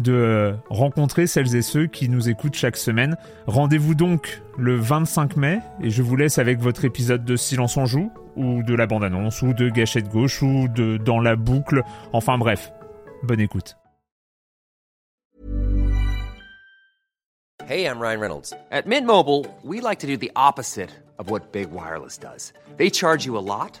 de rencontrer celles et ceux qui nous écoutent chaque semaine. Rendez-vous donc le 25 mai et je vous laisse avec votre épisode de Silence en joue ou de la bande-annonce ou de Gâchette gauche ou de Dans la boucle. Enfin bref, bonne écoute. Hey, I'm Ryan Reynolds. At Mint Mobile, we like to do the opposite of what Big Wireless does. They charge you a lot,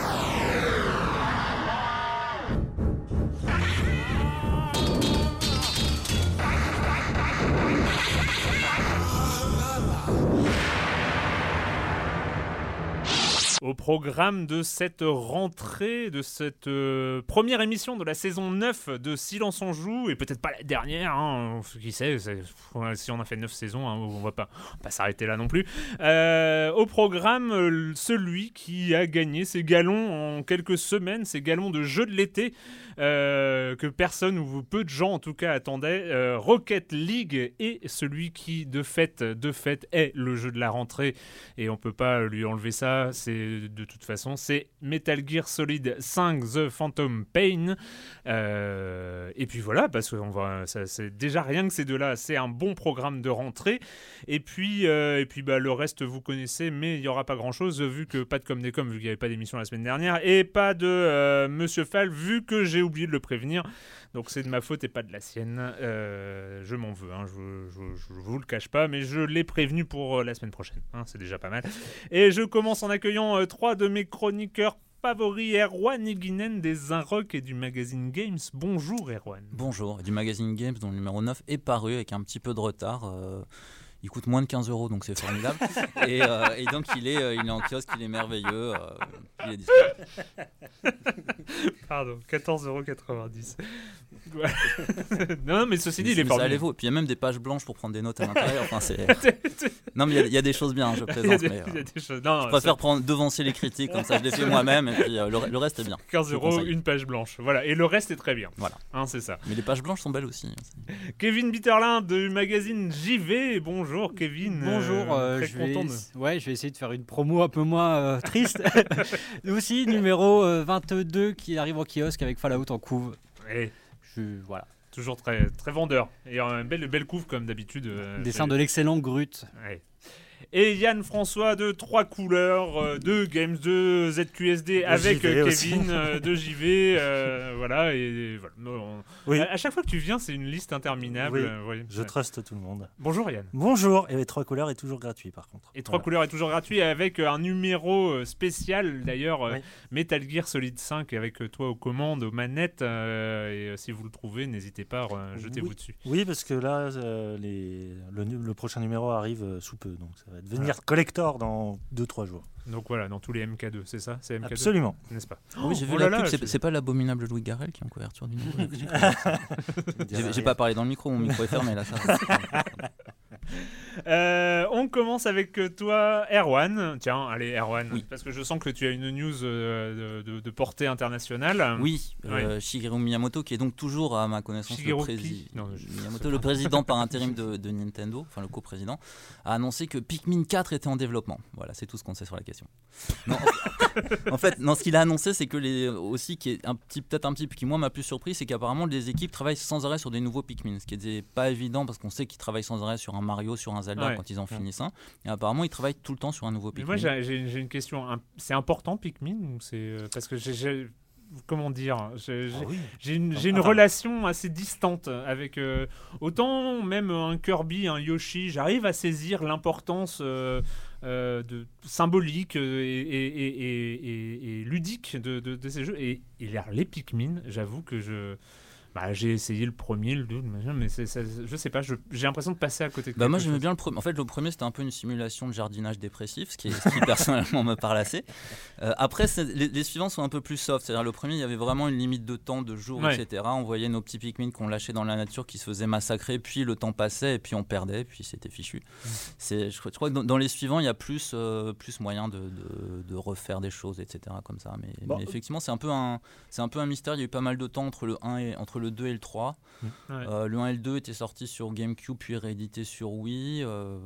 Au programme de cette rentrée, de cette euh, première émission de la saison 9 de Silence en joue, et peut-être pas la dernière, hein, qui sait, si on a fait 9 saisons, hein, on va pas, s'arrêter là non plus. Euh, au programme, euh, celui qui a gagné ses galons en quelques semaines, ses galons de jeu de l'été, que personne ou peu de gens en tout cas attendaient, Rocket League, et celui qui de fait, de fait est le jeu de la rentrée, et on peut pas lui enlever ça, de toute façon, c'est Metal Gear Solid 5 The Phantom Pain. Euh, et puis voilà, parce que ça, c'est déjà rien que ces deux-là, c'est un bon programme de rentrée. Et puis, euh, et puis bah, le reste, vous connaissez, mais il n'y aura pas grand-chose, vu que pas de comme des comme, vu qu'il n'y avait pas d'émission la semaine dernière, et pas de euh, Monsieur Fall, vu que j'ai oublié de le prévenir. Donc c'est de ma faute et pas de la sienne. Euh, je m'en veux, hein, je, je, je vous le cache pas, mais je l'ai prévenu pour euh, la semaine prochaine. hein, c'est déjà pas mal. Et je commence en accueillant euh, trois de mes chroniqueurs favoris, Erwan Eguinen des Inrock et du magazine Games. Bonjour Erwan. Bonjour, du magazine Games dont le numéro 9 est paru avec un petit peu de retard. euh, il coûte moins de 15 euros, donc c'est formidable. et, euh, et donc il est, euh, il est en kiosque, il est merveilleux. il est. Pardon, 14,90€. Voilà. non, mais ceci dit, il est formidable. vaut. Puis il y a même des pages blanches pour prendre des notes à l'intérieur. Enfin, c'est... non, mais il y a- il y, a des choses bien, je plaisante. des- mais, euh, choses. Non, je préfère prendre, devancer les critiques, comme ça je les fais moi-même, et puis euh, le, le reste est bien. 15 je vous euros, une page blanche. Voilà, et le reste est très bien. Voilà. Hein, c'est ça. Mais les pages blanches sont belles aussi. Kevin Bitterlin du magazine JV. Bonjour Kevin. Bonjour, Euh, euh, très je, vais, content de- ouais, je vais essayer de faire une promo un peu moins euh, triste. Nous aussi, numéro euh, 22 qui arrive en kiosque avec Fallout en couve. Ouais, Je, voilà. toujours très, très vendeur. Et une belle, belle couve comme d'habitude. euh, Dessin de l'excellent Grut. Ouais. Et Yann François de Trois Couleurs, euh, de Games, de ZQSD avec euh, aussi. Kevin, euh, de JV. euh, voilà, et, et voilà. On- Oui, À, à chaque fois que tu viens, c'est une liste interminable. Oui, euh, je truste tout le monde. Bonjour Yann. Bonjour, et trois couleurs est toujours gratuit par contre. Et Trois Voilà. couleurs est toujours gratuit avec un numéro spécial d'ailleurs. Metal Gear Solid 5 avec toi aux commandes, aux manettes euh, et si vous le trouvez n'hésitez pas jetez-vous dessus. Oui, parce que là, les... le, prochain numéro arrive sous peu, donc ça va devenir collector dans 2-3 jours. Donc voilà dans tous les MK2 c'est ça c'est MK2 Absolument. n'est-ce pas oui, j'ai oh vu là la là, pub, c'est, c'est pas l'abominable Louis Garrel qui est en couverture du numéro. J'ai, pas parlé dans le micro, mon micro est fermé là. Ça. Euh, on commence avec euh, toi, Erwan. Tiens, allez, Erwan, Oui. parce que je sens que tu as une news euh, de, portée internationale. Oui, euh, Shigeru Miyamoto, qui est donc toujours, à ma connaissance, le, prési- qui Non, je- Miyamoto, le président par intérim de, de Nintendo, enfin le coprésident, a annoncé que Pikmin 4 était en développement. Voilà, c'est tout ce qu'on sait sur la question. Non, en fait, non, ce qu'il a annoncé, c'est que les aussi, qui est un petit, peut-être un petit peu qui moi m'a plus surpris, c'est qu'apparemment les équipes travaillent sans arrêt sur des nouveaux Pikmin, ce qui n'était pas évident parce qu'on sait qu'ils travaillent sans arrêt sur un Mario, sur un Zelda Ouais. quand ils en finissent un. Et apparemment, ils travaillent tout le temps sur un nouveau Mais Pikmin. moi, j'ai une question. C'est important, Pikmin c'est euh, parce que j'ai- comment dire j'ai- Ah oui. Une, relation assez distante avec euh, autant même un Kirby, un Yoshi, j'arrive à saisir l'importance euh, euh, de symbolique et, et- et- et- et- et ludique de, de- de ces jeux. Et, les Pikmin, j'avoue que je bah, j'ai essayé le premier, le deux, mais je sais pas, j'ai l'impression de passer à côté. De Bah moi j'aimais bien le premier. En fait le premier c'était un peu une simulation de jardinage dépressif, ce qui, est- ce qui personnellement me parle assez. Euh, après les, les suivants sont un peu plus soft. C'est-à-dire le premier il y avait vraiment une limite de temps, de jours, Ouais. etc. On voyait nos petits Pikmin qu'on lâchait dans la nature qui se faisaient massacrer, puis le temps passait et puis on perdait, puis c'était fichu. Mm. Je, crois- je crois que dans, dans les suivants il y a plus, euh, plus moyen de, de- de refaire des choses, etc. Comme ça. Mais, Bon. mais effectivement c'est un peu un, un peu un mystère. Il y a eu pas mal de temps entre le 1 et entre le 2 et le 3. Ouais. Euh, le 1 et le 2 étaient sortis sur GameCube puis réédités sur Wii. euh,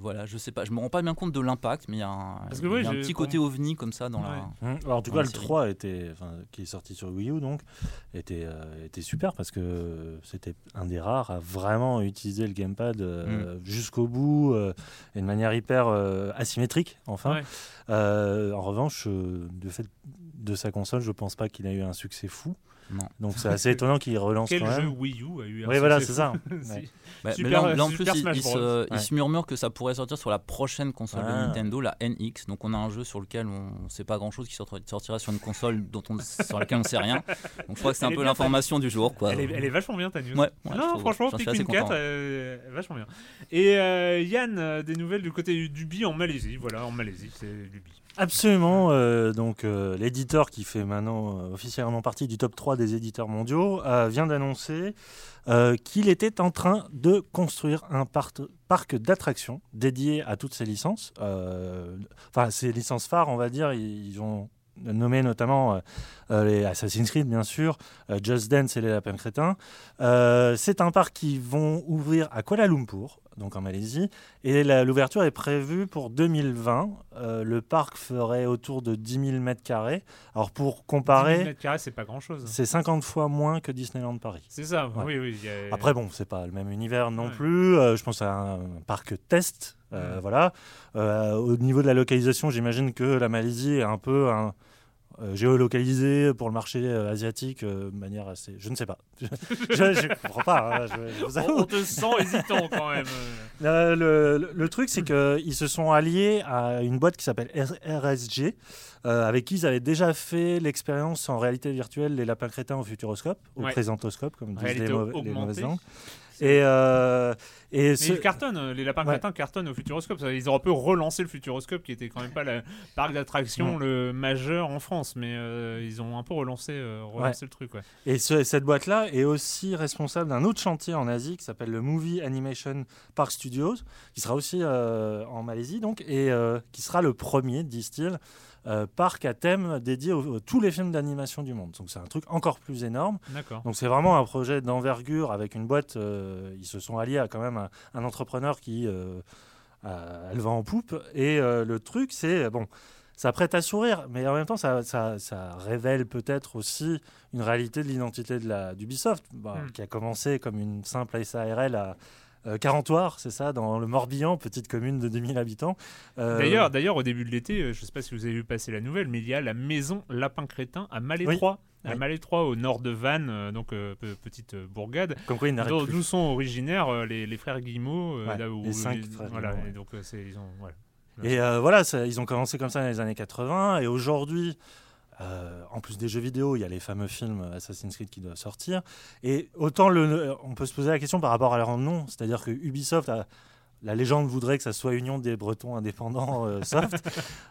voilà, je sais pas, je me rends pas bien compte de l'impact, mais il y a un, y a oui, petit côté ovni comme ça dans Ouais. la. Hum, Alors, en tout cas, le série. 3 était, qui est sorti sur Wii U, donc, était, euh, était super parce que c'était un des rares à vraiment utiliser le gamepad euh, jusqu'au bout euh, et de manière hyper euh, asymétrique, enfin. Ouais. Euh, en revanche, euh, de fait de sa console, je pense pas qu'il a eu un succès fou. Non. Donc, c'est assez étonnant qu'il relance Quel quand jeu même. Wii U a eu un Oui, voilà, c'est ça. Ouais. Bah, mais Super- là, là, en plus, il, se, il Ouais. se murmure que ça pourrait sortir sur la prochaine console de Ah. Nintendo, la NX. Donc on a un jeu sur lequel on ne sait pas grand chose qui sortira- sur une console dont on, sur laquelle on ne sait rien. Donc je crois que c'est un peu l'information du jour. Quoi. Elle est, elle est vachement bien ta news. Ouais, ouais, je non, trouve- franchement, Pikmin 4, content. euh, vachement bien. Et euh, Yann, euh, des nouvelles du côté du Bi en Malaisie. Voilà, en Malaisie, c'est du Bi. Absolument. euh, donc, euh, l'éditeur qui fait maintenant euh, officiellement partie du top 3 des éditeurs mondiaux vient d'annoncer qu'il était en train de construire un parc d'attractions dédié à toutes ces licences. Enfin, ces licences phares, on va dire, ils ont nommé notamment euh, euh, les Assassin's Creed, bien sûr, euh, Just Dance et les Lapins Crétins. Euh, C'est un parc qui vont ouvrir à Kuala Lumpur, donc en Malaisie, et l'ouverture est prévue pour 2020. Euh, le parc ferait autour de 10 000 mètres carrés. Alors pour 10 comparer, mètres carrés, c'est pas grand chose. c'est 50 fois moins que Disneyland Paris. C'est ça, Ouais. oui, oui. a- Après, bon, c'est pas le même univers non Ouais. plus. Je pense à un parc test. Euh, Mm. Voilà. Euh, au niveau de la localisation, j'imagine que la Malaisie est un peu un, euh, géolocalisée pour le marché asiatique de manière assez. Je ne sais pas. je ne comprends pas. hein, je- je vous. On, on te sent hésitant quand même. Le, le- le truc, c'est qu'ils se sont alliés à une boîte qui s'appelle RSG, avec qui ils avaient déjà fait l'expérience en réalité virtuelle Les Lapins Crétins au Futuroscope, au Ouais. présentoscope, comme disent les, mauvais- les mauvaises langues. Et, euh, et ce- ils cartonnent, euh, les lapins Ouais. crétins cartonnent au Futuroscope. Ils auraient pu relancer le Futuroscope qui était quand même pas le parc d'attractions le majeur en France, mais euh, ils ont un peu relancé, euh, relancé le truc. Ouais. Et ce- cette boîte-là est aussi responsable d'un autre chantier en Asie qui s'appelle le Movie Animation Park Studios, qui sera aussi en Malaisie, donc, et qui sera le premier, disent-ils, euh, parc à thème dédié aux- à tous les films d'animation du monde. Donc c'est un truc encore plus énorme. Donc c'est vraiment un projet d'envergure avec une boîte. euh, ils se sont alliés à quand même un, un entrepreneur qui euh, a le vent en poupe. Et euh, le truc, c'est bon. Ça prête à sourire, mais en même temps, ça, ça- ça révèle peut-être aussi une réalité de l'identité d'Ubisoft, bah, Hmm. qui a commencé comme une simple SARL à Carentoire, c'est ça, dans le Morbihan, petite commune de 2000 habitants. Euh, D'ailleurs, d'ailleurs, au début de l'été, euh, je ne sais pas si vous avez vu passer la nouvelle, mais il y a la maison Lapin Crétin à Malétroit. À au nord de Vannes, euh, donc euh, pe- petite euh, bourgade, comme quoi d'où sont originaires euh, les, les frères Guillemot. euh, Ouais, là où- les cinq frères Voilà, Guillemot, ouais. et donc euh, c'est- ils ont. voilà. Et euh, voilà, ça- ils ont commencé comme ça dans les années 80. Et aujourd'hui, euh, en plus des jeux vidéo, il y a les fameux films Assassin's Creed qui doivent sortir. Et autant le, on peut se poser la question par rapport à leur nom, c'est-à-dire que Ubisoft a la légende voudrait que ça soit Union des Bretons indépendants euh, soft.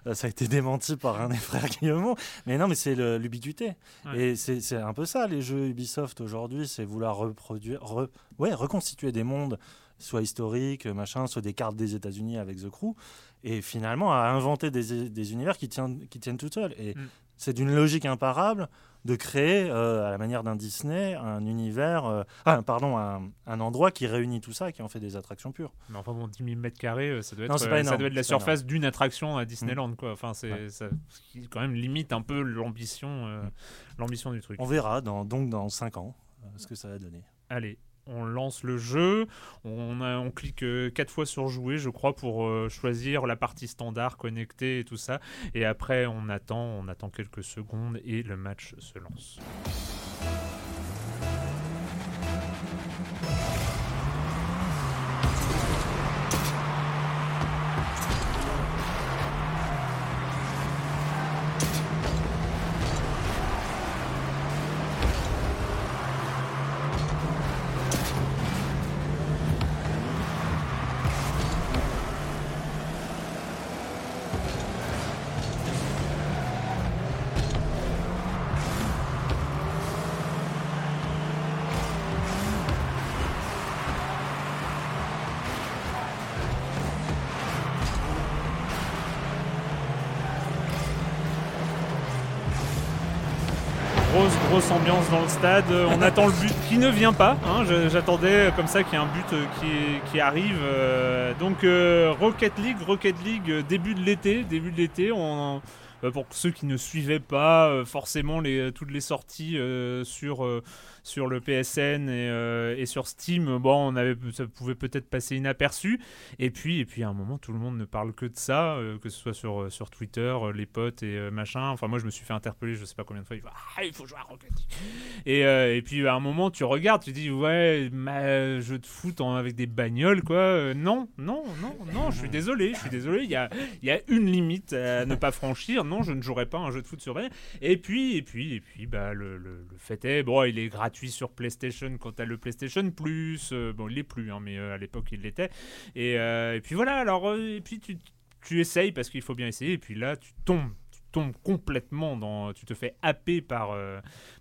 Euh, ça a été démenti par un des frères Guillemot. Mais non, mais c'est l'ubiquité. Ouais. Et c'est c'est un peu ça, les jeux Ubisoft aujourd'hui, c'est vouloir reproduire, re- ouais, reconstituer des mondes, soit historiques, machin, soit des cartes des États-Unis avec The Crew, et finalement à inventer des, des univers qui tiennent, qui tiennent tout seuls. Et Mm. C'est d'une logique imparable de créer, euh, à la manière d'un Disney, un univers, euh, ah, pardon, un, un endroit qui réunit tout ça et qui en fait des attractions pures. Mais enfin bon, 10 000 mètres carrés, euh, ça doit être, Non, c'est pas ça doit être la surface d'une attraction à Disneyland, quoi. Enfin, c'est Ouais. ça, quand même limite un peu l'ambition, euh, l'ambition du truc. On verra dans, donc dans 5 ans ce que ça va donner. Allez, on lance le jeu. On, clique 4 fois sur jouer, je crois, pour euh, choisir la partie standard, connectée et tout ça. Et après, on attend, on attend quelques secondes et le match se lance. Grosse, grosse ambiance dans le stade. Euh, On attend le but qui ne vient pas. hein. J'attendais comme ça qu'il y ait un but euh, qui, arrive. Euh, Donc Rocket League, Rocket League, début de l'été, début de l'été. Pour ceux qui ne suivaient pas forcément les, toutes les sorties sur, sur le PSN et, euh, et sur Steam, bon, on avait, ça pouvait peut-être passer inaperçu. Et puis, et puis à un moment, tout le monde ne parle que de ça, euh, que ce soit sur, euh, sur Twitter, les potes et machin. Enfin, moi, je me suis fait interpeller, je sais pas combien de fois. Il ah, faut jouer à Rocket. Et, et puis à un moment, tu regardes, tu dis, ouais, ma, jeu de foot avec des bagnoles, quoi. Non, non, non, non, je suis désolé, je suis désolé. Il y a, y a une limite à ne pas franchir. Non, je ne jouerai pas un jeu de foot sur bagnole. Et puis, et puis, et puis, bah, le, le- le fait est, bon, il est gratuit sur PlayStation quand t'as le PlayStation Plus. Euh, bon, il l'est plus, hein, mais euh, à l'époque, il l'était. Et, euh, puis voilà, alors, et puis tu, essayes parce qu'il faut bien essayer. Et puis là, tu tombes. tombes complètement dans. Tu te fais happer par,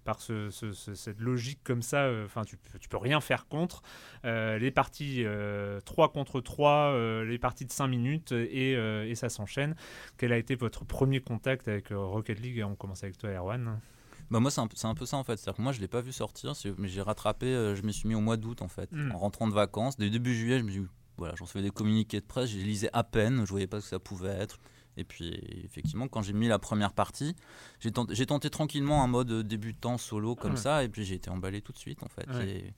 par ce- ce- ce- cette logique comme ça. Enfin, tu, peux- rien faire contre. Les parties euh, 3 contre 3, euh, les parties de 5 minutes et, et ça s'enchaîne. Quel a été votre premier contact avec Rocket League? On commence avec toi, Erwan. Bah moi c'est un, un peu ça en fait, c'est-à-dire que moi je l'ai pas vu sortir, mais j'ai rattrapé, euh, je m'y suis mis au mois d'août en fait, Mm. en rentrant de vacances, dès début juillet je me suis voilà, j'en recevais des communiqués de presse, je les lisais à peine, je voyais pas ce que ça pouvait être. Et puis effectivement quand j'ai mis la première partie, j'ai tenté, tenté tranquillement un mode débutant solo comme Ouais. ça, et puis j'ai été emballé tout de suite en fait. Ouais. Et-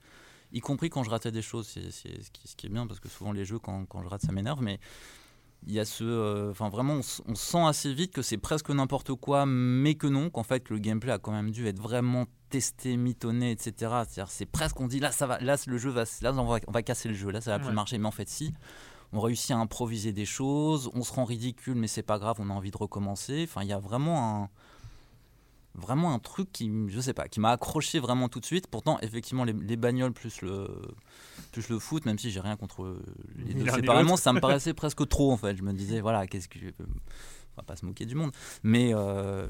y compris quand je ratais des choses, c'est c'est ce, qui, ce qui est bien parce que souvent les jeux quand, quand je rate ça m'énerve, mais il y a ce. euh, Enfin, vraiment, on, sent assez vite que c'est presque n'importe quoi, mais que non, qu'en fait, que le gameplay a quand même dû être vraiment testé, mitonné, etc. C'est-à-dire, c'est presque, on dit là, ça va, là, le jeu va, là, on va, on va casser le jeu, là, ça va plus marcher. Mais en fait, si. On réussit à improviser des choses, on se rend ridicule, mais c'est pas grave, on a envie de recommencer. Enfin, il y a vraiment un, vraiment un truc qui, je sais pas, qui m'a accroché vraiment tout de suite. Pourtant, effectivement, les, les bagnoles plus le, plus le foot, même si j'ai rien contre les Ni deux séparément, ça me paraissait presque trop en fait. Je me disais, voilà, qu'est-ce que. On va pas se moquer du monde. Mais euh,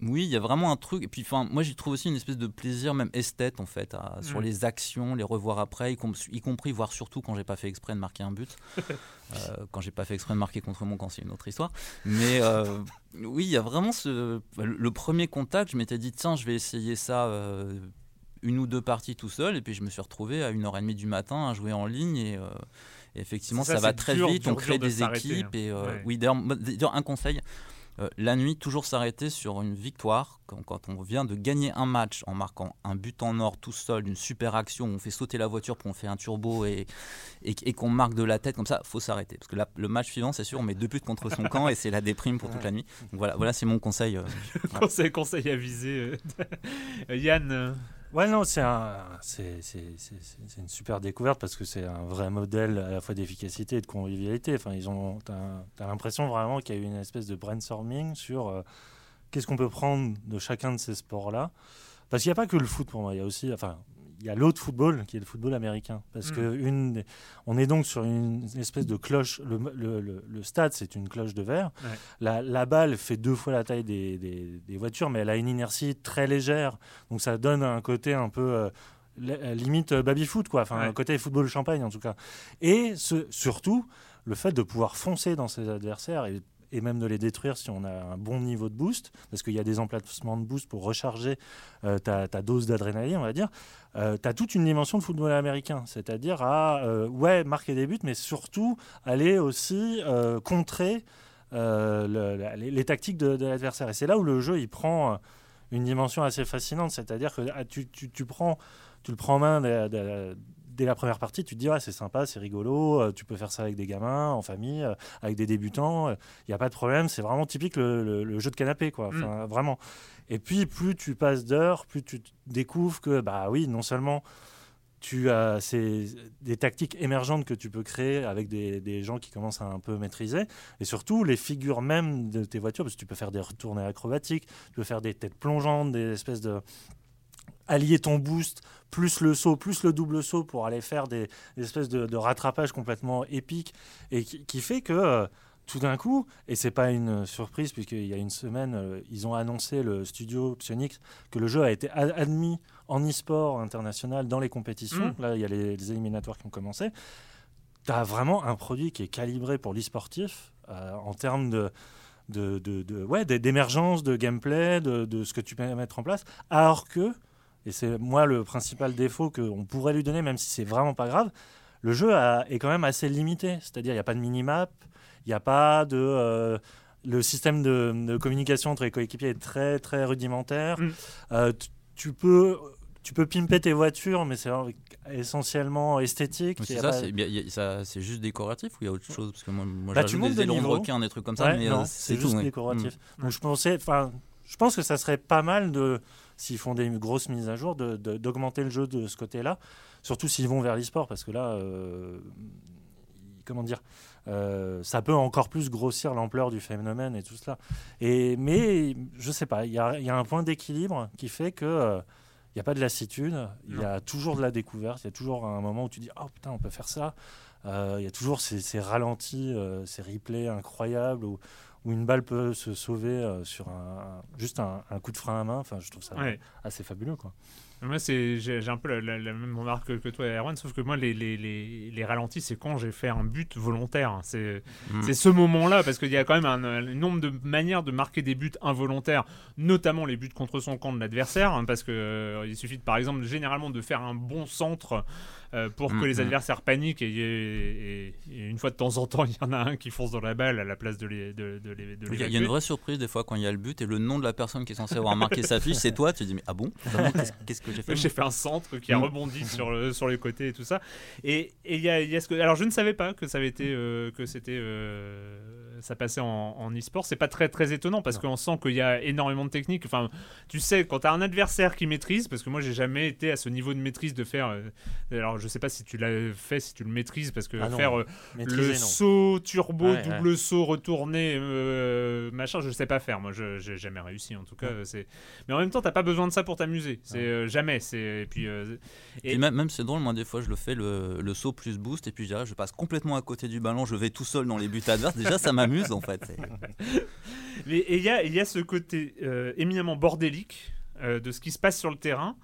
oui, il y a vraiment un truc. Et puis, enfin, moi, j'y trouve aussi une espèce de plaisir, même esthète en fait, à- sur Mm. les actions, les revoir après, y, com- y compris, voire surtout quand j'ai pas fait exprès de marquer un but. Euh, quand j'ai pas fait exprès de marquer contre mon camp, c'est une autre histoire. Mais euh, oui, il y a vraiment ce. Le, le premier contact, je m'étais dit, tiens, je vais essayer ça. euh, une ou deux parties tout seul, et puis je me suis retrouvé à une heure et demie du matin à jouer en ligne, et, euh, et effectivement, Ça, ça, va très dur, vite, dur, on crée de des équipes, et euh, Ouais. oui, d'ailleurs, un conseil, euh, la nuit, toujours s'arrêter sur une victoire. Quand, quand on vient de gagner un match en marquant un but en or tout seul, une super action, on fait sauter la voiture, puis on fait un turbo et, et, et qu'on marque de la tête comme ça, faut s'arrêter. Parce que la- le match suivant, c'est sûr, on met deux buts contre son camp et c'est la déprime pour toute la nuit. Donc voilà, voilà c'est mon conseil. euh. conseil, conseil avisé. euh, Yann. Ouais, non, c'est un, une super découverte parce que c'est un vrai modèle à la fois d'efficacité et de convivialité. Enfin, ils ont, t'as l'impression vraiment qu'il y a eu une espèce de brainstorming sur euh, qu'est-ce qu'on peut prendre de chacun de ces sports-là. Parce qu'il n'y a pas que le foot pour moi, il y a aussi, enfin, il y a l'autre football qui est le football américain. Parce Mm. que une, on est donc sur une espèce de cloche. Le, le- le- le stade, c'est une cloche de verre. Ouais. La, la balle fait deux fois la taille des, des- des voitures, mais elle a une inertie très légère. Donc ça donne un côté un peu. euh, li- limite euh, baby-foot, quoi. Enfin, Ouais. un côté football champagne, en tout cas. Et ce- surtout, le fait de pouvoir foncer dans ses adversaires et, et même de les détruire si on a un bon niveau de boost, parce qu'il y a des emplacements de boost pour recharger euh, ta, dose d'adrénaline, on va dire. tu as toute une dimension de football américain, c'est-à-dire à, euh, ouais, marquer des buts, mais surtout aller aussi euh, contrer euh, les, tactiques de, l'adversaire. Et c'est là où le jeu il prend euh, une dimension assez fascinante, c'est-à-dire que ah, tu, prends, tu le prends en main dès la première partie, tu te dis ouais, c'est sympa, c'est rigolo, euh, tu peux faire ça avec des gamins, en famille, euh, avec des débutants, il n'y a pas de problème, c'est vraiment typique le, le- le jeu de canapé, quoi, Enfin, vraiment. Et puis plus tu passes d'heures, plus tu découvres que bah oui, non seulement tu as ces, des tactiques émergentes que tu peux créer avec des, des gens qui commencent à un peu maîtriser, et surtout les figures même de tes voitures, parce que tu peux faire des retournées acrobatiques, tu peux faire des têtes plongeantes, des espèces de allier ton boost plus le saut, plus le double saut pour aller faire des, des espèces de, de rattrapage complètement épiques et qui, qui fait que euh, tout d'un coup, et c'est pas une surprise puisqu'il y a une semaine, euh, ils ont annoncé le studio Psyonix que le jeu a été a- admis en e-sport international dans les compétitions. Mm. Là, il y a les, les éliminatoires qui ont commencé. Tu as vraiment un produit qui est calibré pour l'e-sportif euh, en termes de, de, de- de- ouais, d'é- d'émergence, de gameplay, de, de ce que tu peux mettre en place. Alors que, et c'est moi le principal défaut qu'on pourrait lui donner, même si c'est vraiment pas grave, le jeu a- est quand même assez limité. C'est-à-dire, il n'y a pas de minimap, il n'y a pas de. euh, le système de, de communication entre les coéquipiers est très très rudimentaire. Mm. Euh, tu- peux. Tu peux pimper tes voitures, mais c'est essentiellement esthétique. C'est ça, pas- c'est juste décoratif ou il y a autre chose? Parce que moi, moi Bah, j'ai tu montes des des ailerons de niveaux. requin, des trucs comme ça, Ouais, mais non, euh, c'est juste tout. décoratif. Mm. Donc je pensais, enfin, je pense que ça serait pas mal de, s'ils font des grosses mises à jour, d'augmenter le jeu de ce côté-là, surtout s'ils vont vers l'e-sport, parce que là, euh, comment dire, euh, ça peut encore plus grossir l'ampleur du phénomène et tout cela. Et mais je sais pas, il y a, il y a un point d'équilibre qui fait que euh, il n'y a pas de lassitude, il y a toujours de la découverte, il y a toujours un moment où tu dis oh putain on peut faire ça. Il y a toujours ces, ces ralentis, ces replays incroyables où, où une balle peut se sauver euh, sur un, un- juste un, un coup de frein à main. Enfin, je trouve ça Ouais. assez fabuleux. Quoi. Moi, c'est, j'ai, un peu la, la- la même remarque que, que toi, Erwan, sauf que moi, les, les, les, les ralentis, c'est quand j'ai fait un but volontaire. C'est, Mm. c'est ce moment-là, parce qu'il y a quand même un, un nombre de manières de marquer des buts involontaires, notamment les buts contre son camp de l'adversaire, hein, parce que euh, il suffit, de, par exemple, généralement de faire un bon centre euh, pour que Mm, les mm. adversaires paniquent, et, et- et- et une fois de temps en temps, il y en a un qui fonce dans la balle à la place de les, de, de les, de Il y, a- une vraie surprise des fois quand il y a le but et le nom de la personne qui est censée avoir marqué sa fiche, c'est toi. Tu te dis mais ah bon? Qu'est-ce qu'est-ce que j'ai fait J'ai fait un centre qui a Mm. rebondi sur, le, sur les côtés et tout ça. Et il y a, il y a ce que. Alors, je ne savais pas que ça avait été. euh, que c'était. euh, ça passait en, en e-sport. C'est pas très, très étonnant parce qu'on sent qu'il y a énormément de techniques. Enfin, tu sais, quand tu as un adversaire qui maîtrise, parce que moi, j'ai jamais été à ce niveau de maîtrise de faire. euh, alors, je sais pas si tu l'as fait, si tu le maîtrises, parce que Ah non, faire le non. saut turbo, Ouais, double saut, retourné, machin, je sais pas faire. Moi, je j'ai jamais réussi en tout cas. C'est. Mais en même temps, t'as pas besoin de ça pour t'amuser. C'est jamais. C'est et puis. euh, Et même, même c'est drôle, moi des fois je le fais le, le saut plus boost et puis je dirais je passe complètement à côté du ballon, je vais tout seul dans les buts adverses. Déjà ça m'amuse en fait. Et il y a, il y a ce côté euh, éminemment bordélique euh, de ce qui se passe sur le terrain.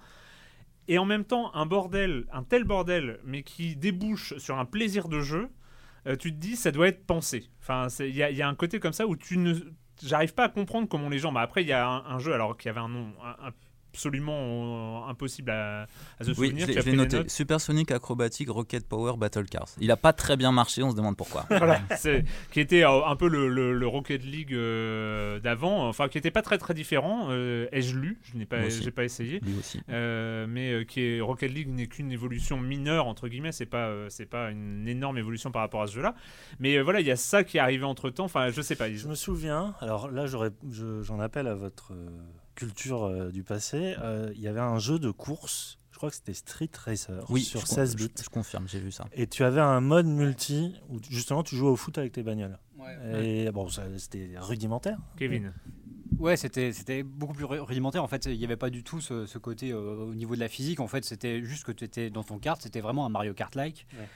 Et en même temps, un bordel, un tel bordel, mais qui débouche sur un plaisir de jeu, euh, tu te dis, ça doit être pensé. Enfin, il y a, il y a un côté comme ça où tu ne. J'arrive pas à comprendre comment les gens. Bah après, il y a un, un jeu, alors qui avait un nom un- absolument euh, impossible à, à se Oui, souvenir. as je l'ai noté. Supersonic Acrobatic Rocket Power Battle Cars. Il a pas très bien marché, on se demande pourquoi. voilà, c'est- qui était euh, un peu le, le- le Rocket League euh, d'avant, enfin qui était pas très très différent. Euh, Ai-je lu? Je n'ai pas, j'ai pas essayé. Lui aussi. Euh, mais euh, qui est Rocket League n'est qu'une évolution mineure entre guillemets, c'est pas euh, c'est pas une énorme évolution par rapport à ce jeu-là. Mais euh, voilà, il y a ça qui est arrivé entre temps. Enfin, je sais pas. ils- Je me souviens, alors là j'aurais- je- j'en appelle à votre euh, culture euh, du passé, euh, il y avait un jeu de course, je crois que c'était Street Racer, Oui, sur je, con- 16 je- bits. Je, confirme, j'ai vu ça. Et tu avais un mode multi où justement tu jouais au foot avec tes bagnoles. Et bon, ça- c'était rudimentaire. Kevin. Ouais, c'était c'était beaucoup plus ru- rudimentaire. En fait, il n'y avait pas du tout ce, ce côté euh, au niveau de la physique. En fait, c'était juste que tu étais dans ton kart. C'était vraiment un Mario Kart-like. Ouais.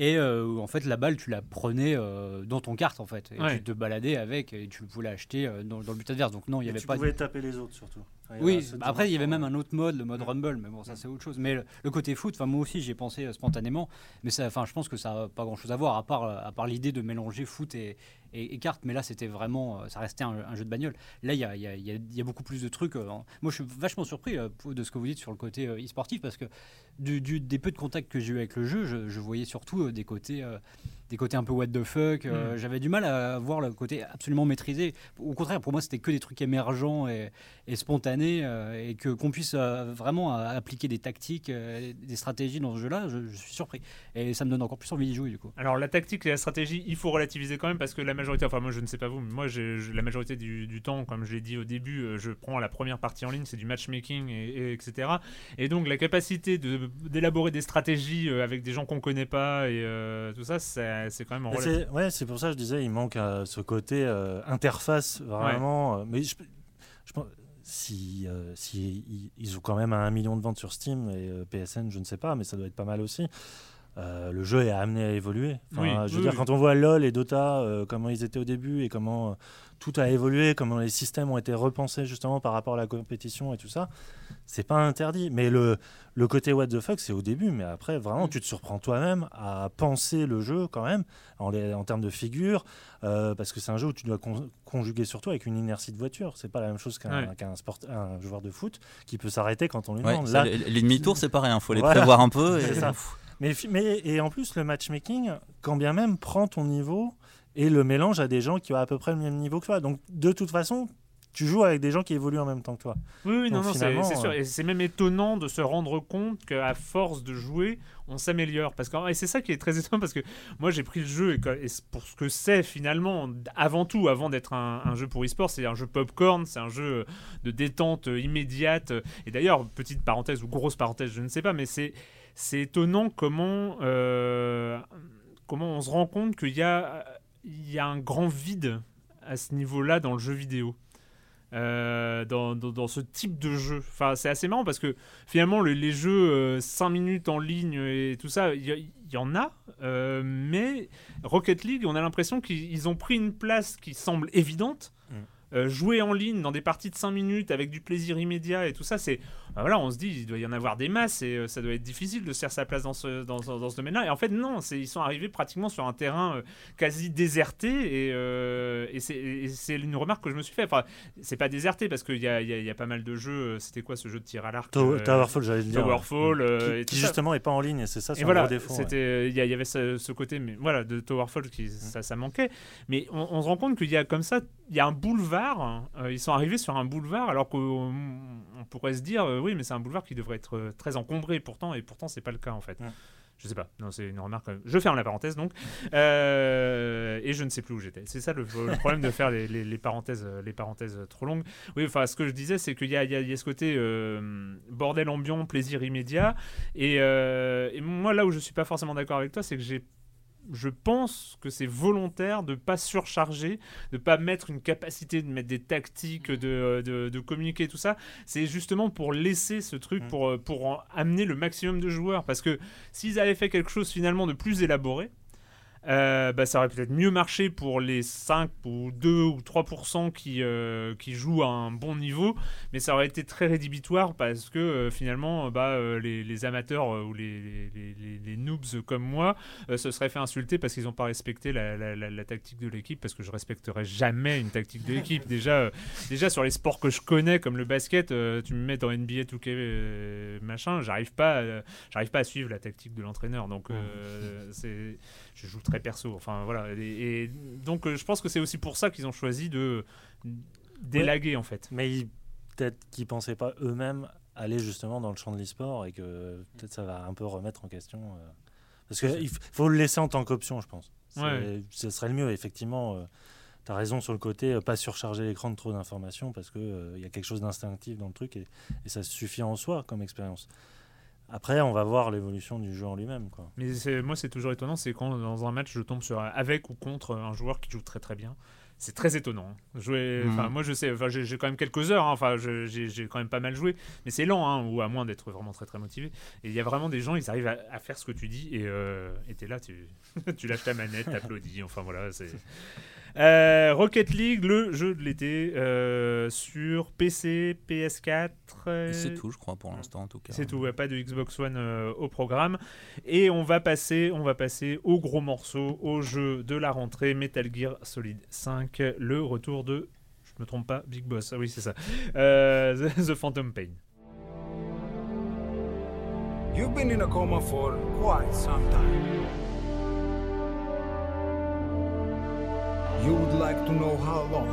Et euh, en fait, la balle, tu la prenais euh, dans ton kart, en fait. Et Ouais. tu te baladais avec et tu voulais acheter euh, dans, dans le but adverse. Donc non, il n'y Et avait tu pas. pouvais taper les autres surtout. Enfin, Oui, bah après il y avait même un autre mode, le mode Ouais. Rumble, mais bon ça c'est autre chose. Mais le, le côté foot, moi aussi j'y ai pensé euh, spontanément, mais ça, enfin je pense que ça n'a pas grand chose à voir à part euh, à part l'idée de mélanger foot et, et, et cartes. Mais là c'était vraiment, euh, ça restait un, un jeu de bagnole. Là il y a, il y, a, y a- y a beaucoup plus de trucs. euh, Moi je suis vachement surpris euh, de ce que vous dites sur le côté euh, e-sportif parce que du, du- des peu de contacts que j'ai eu avec le jeu, je, je voyais surtout euh, des côtés euh, des côtés un peu what the fuck. euh, Mm. J'avais du mal à voir le côté absolument maîtrisé. Au contraire, pour moi, c'était que des trucs émergents et, et spontanés euh, et que qu'on puisse euh, vraiment appliquer des tactiques, des stratégies dans ce jeu-là, je, je suis surpris. Et ça me donne encore plus envie d'y jouer du coup. Alors la tactique et la stratégie, il faut relativiser quand même parce que la majorité, enfin moi je ne sais pas vous, mais moi la majorité du, du temps, comme je l'ai dit au début, je prends la première partie en ligne, c'est du matchmaking et, et etc. Et donc la capacité de d'élaborer des stratégies avec des gens qu'on connaît pas et tout ça, c'est c'est quand même relatif. c'est ouais, c'est pour ça que je disais, il manque euh, ce côté euh, interface vraiment. euh, mais je, je pense si, euh, si ils, ont quand même un million de ventes sur Steam et euh, PSN, je ne sais pas, mais ça doit être pas mal aussi. euh, le jeu est amené à évoluer. Enfin, Oui, je veux oui, dire, oui. quand on voit LoL et Dota, euh, comment ils étaient au début et comment euh, tout a évolué, comment les systèmes ont été repensés justement par rapport à la compétition et tout ça, c'est pas interdit. Mais le, le côté what the fuck, c'est au début, mais après, vraiment, Mm. tu te surprends toi-même à penser le jeu quand même, en, les- en termes de figure, euh, parce que c'est un jeu où tu dois con- conjuguer surtout avec une inertie de voiture. C'est pas la même chose qu'un Ouais. sport, un joueur de foot qui peut s'arrêter quand on lui Ouais, demande. Là, les, demi-tours, c'est pareil, il faut les Voilà. prévoir un peu. C'est Et... ça. mais, mais, et en plus, le matchmaking, quand bien même, prend ton niveau et le mélange à des gens qui ont à peu près le même niveau que toi. Donc, de toute façon, tu joues avec des gens qui évoluent en même temps que toi. Oui, oui, non, Donc, non, c'est sûr. euh, Et c'est même étonnant de se rendre compte qu'à force de jouer, on s'améliore. Parce que et c'est ça qui est très étonnant parce que moi j'ai pris le jeu et, pour ce que c'est finalement, avant tout, avant d'être un, un jeu pour e-sport, c'est un jeu popcorn, c'est un jeu de détente immédiate. Et d'ailleurs, petite parenthèse ou grosse parenthèse, je ne sais pas, mais c'est c'est étonnant comment euh, comment on se rend compte qu'il y a il y a un grand vide à ce niveau-là dans le jeu vidéo. Euh, dans, dans, dans ce type de jeu. Enfin, c'est assez marrant parce que finalement, le- les jeux 5 minutes en ligne et tout ça, il y, en a, euh, mais Rocket League, on a l'impression qu'ils ils ont pris une place qui semble évidente. Mm. Euh, jouer en ligne dans des parties de 5 minutes avec du plaisir immédiat et tout ça, c'est. Bah voilà, on se dit, il doit y en avoir des masses et euh, ça doit être difficile de se faire sa place dans ce, dans, ce- dans ce domaine-là. Et en fait, non, ils sont arrivés pratiquement sur un terrain euh, quasi déserté et, euh, et c'est- une remarque que je me suis fait. Enfin, c'est pas déserté parce qu'il y a, il y a- y a pas mal de jeux. euh, C'était quoi ce jeu de tir à l'arc Tow- Towerfall, j'allais le dire. Towerfall, ouais. qui, justement est pas en ligne c'est ça, c'est un voilà, gros défaut. ouais. il y, avait ce, ce côté, mais voilà, de Towerfall qui ça, ça manquait. Mais on, on se rend compte qu'il y a comme ça, il y a un boulevard. ils sont arrivés sur un boulevard, alors qu'on on pourrait se dire, euh, oui, mais c'est un boulevard qui devrait être euh, très encombré pourtant, et pourtant c'est pas le cas en fait. Ouais. Je sais pas, non, c'est une remarque. même. Je ferme la parenthèse donc, Euh, et je ne sais plus où j'étais. C'est ça le, le problème de faire les, les- les parenthèses, euh, les parenthèses trop longues. Oui, enfin, ce que je disais, c'est qu'il y y y a ce côté euh, bordel ambiant, plaisir immédiat, et, euh, et moi, là où je suis pas forcément d'accord avec toi, c'est que j'ai je pense que c'est volontaire de pas surcharger, de pas mettre une capacité de mettre des tactiques, de, de, de communiquer tout ça. C'est justement pour laisser ce truc, Mm. pour, pour en amener le maximum de joueurs. Parce que s'ils avaient fait quelque chose finalement de plus élaboré, euh, bah, ça aurait peut-être mieux marché pour les 5 ou 2 ou 3% qui, euh, qui jouent à un bon niveau, mais ça aurait été très rédhibitoire parce que euh, finalement bah, les, les amateurs ou les, les, noobs comme moi se seraient fait insulter parce qu'ils n'ont pas respecté la, la- la- la tactique de l'équipe, parce que je respecterai jamais une tactique de l'équipe. déjà, déjà sur les sports que je connais comme le basket, tu me mets dans NBA 2K euh, machin, j'arrive pas, j'arrive pas à suivre la tactique de l'entraîneur. Donc euh, c'est je joue très perso. Enfin voilà. Et, et donc euh, je pense que c'est aussi pour ça qu'ils ont choisi de délaguer en fait. Mais peut-être qu'ils pensaient pas eux-mêmes aller justement dans le champ de l'e-sport et que peut-être ça va un peu remettre en question. euh, Parce qu'il faut le laisser en tant qu'option, je pense. Ouais. Ce serait le mieux, effectivement. tu as raison sur le côté, euh, pas surcharger l'écran de trop d'informations parce qu'il y a quelque chose d'instinctif dans le truc et, et ça suffit en soi comme expérience. Après, on va voir l'évolution du jeu en lui-même. quoi. Mais c'est- moi, c'est toujours étonnant, c'est quand dans un match, je tombe sur avec ou contre un joueur qui joue très très bien. c'est très étonnant. Jouer, Mhm. moi je sais, enfin, j'ai j'ai quand même quelques heures, hein, enfin, je- j'ai j'ai quand même pas mal joué, mais c'est lent, hein, ou à moins d'être vraiment très très motivé. Et il y a vraiment des gens, ils arrivent à, à faire ce que tu dis, et euh, et t'es là, tu, tu lâches ta manette, t'applaudis, enfin voilà, c'est. Euh, Rocket League, le jeu de l'été euh, sur PC, PS4. euh, C'est tout, je crois, pour l'instant, en tout cas. c'est tout, ouais, pas de Xbox One euh, au programme. Et on va passer, on va passer au gros morceau, au jeu de la rentrée, Metal Gear Solid 5, le retour de, je me trompe pas, Big Boss. Ah oui, c'est ça. Euh, The, The Phantom Pain. You've been in a coma for quite some time. You would like to know how long?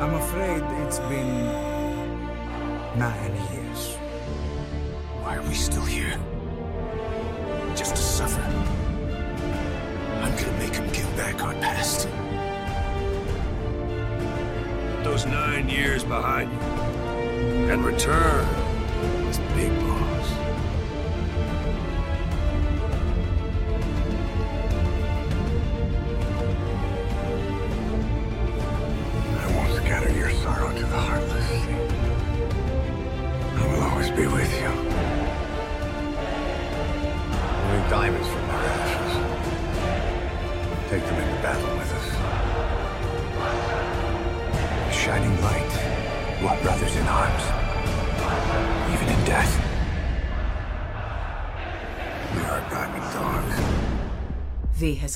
I'm afraid it's been nine years. Why are we still here? Just to suffer. I'm gonna make him give back our past. those nine years behind you and return as Big Boss.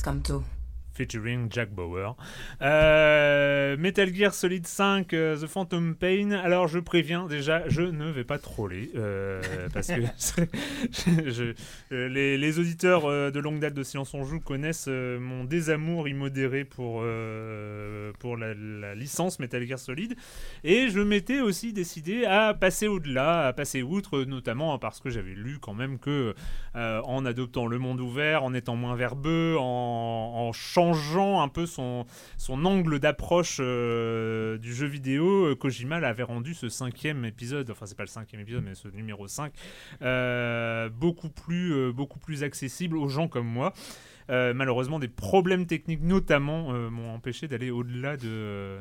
Come too. Featuring Jack Bauer. Euh, Metal Gear Solid 5, euh, The Phantom Pain. Alors je préviens déjà, je ne vais pas troller euh, parce que je- je- les, les auditeurs de longue date de Silence on joue connaissent mon désamour immodéré pour pour la, la licence Metal Gear Solid et je m'étais aussi décidé à passer au-delà, à passer outre, notamment parce que j'avais lu quand même que en adoptant le monde ouvert, en étant moins verbeux, en, en changeant un peu son, angle d'approche euh, du jeu vidéo, euh, Kojima l'avait rendu ce cinquième épisode, enfin c'est pas le cinquième épisode, mais ce numéro 5, euh, beaucoup, plus, beaucoup plus accessible aux gens comme moi. Malheureusement, des problèmes techniques notamment m'ont empêché d'aller au-delà de,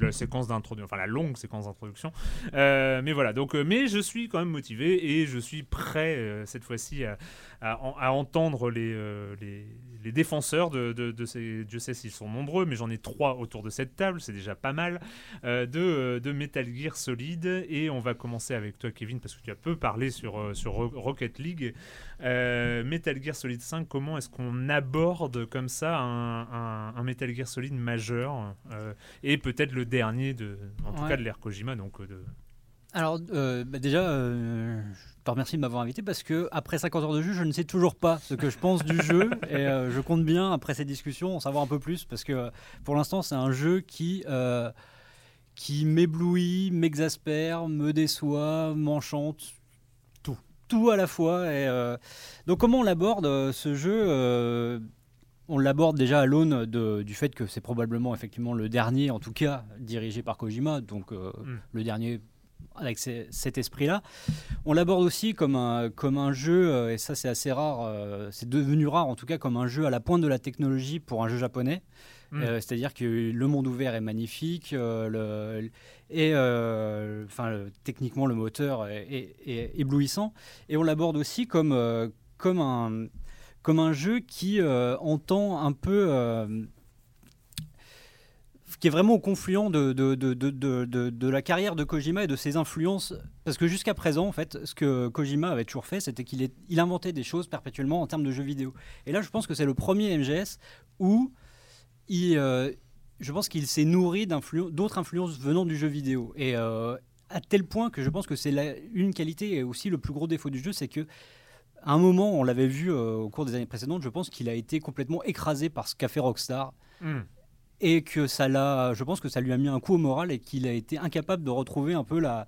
la séquence d'introduction, enfin la longue séquence d'introduction. Mais voilà, donc, mais je suis quand même motivé et je suis prêt cette fois-ci à, à, en- à entendre les, les défenseurs de, de, de ces. Dieu sait s'ils sont nombreux, mais j'en ai trois autour de cette table, c'est déjà pas mal, euh, de, euh, de Metal Gear Solid. Et on va commencer avec toi, Kevin, parce que tu as peu parlé sur, euh, sur Rocket League. Euh, Metal Gear Solid 5, comment est-ce qu'on aborde comme ça un, un- un Metal Gear Solid majeur euh, et peut-être le dernier de, en tout Ouais. cas de l'ère Kojima, donc de, Alors, euh, bah déjà, euh, je te remercie de m'avoir invité parce que après 50 heures de jeu, je ne sais toujours pas ce que je pense du jeu et euh, je compte bien après ces discussions en savoir un peu plus parce que pour l'instant, c'est un jeu qui qui m'éblouit, m'exaspère, me déçoit, m'enchante, tout, tout à la fois. Et donc, comment on l'aborde ce jeu on l'aborde déjà à l'aune de- du fait que c'est probablement effectivement le dernier, en tout cas dirigé par Kojima, donc euh, Mm. le dernier avec ces- cet esprit-là. On l'aborde aussi comme un, comme un jeu, euh, et ça c'est assez rare, euh, c'est devenu rare en tout cas, comme un jeu à la pointe de la technologie pour un jeu japonais. Mm. Euh, C'est-à-dire que le monde ouvert est magnifique, euh, le- et enfin, techniquement le moteur est, est- est éblouissant. Et on l'aborde aussi comme, comme, un, comme un jeu qui entend un peu qui est vraiment au confluent de, de, de, de, de- la carrière de Kojima et de ses influences. Parce que jusqu'à présent, en fait, ce que Kojima avait toujours fait, c'était qu'il il inventait des choses perpétuellement en termes de jeux vidéo. Et là, je pense que c'est le premier MGS où il, euh, je pense qu'il s'est nourri d'autres influences venant du jeu vidéo. Et euh, à tel point que je pense que c'est une qualité et aussi le plus gros défaut du jeu, c'est que à un moment, on l'avait vu euh, au cours des années précédentes, je pense qu'il a été complètement écrasé par ce qu'a fait Rockstar Hmm. Et que ça l'a, je pense que ça lui a mis un coup au moral et qu'il a été incapable de retrouver un peu la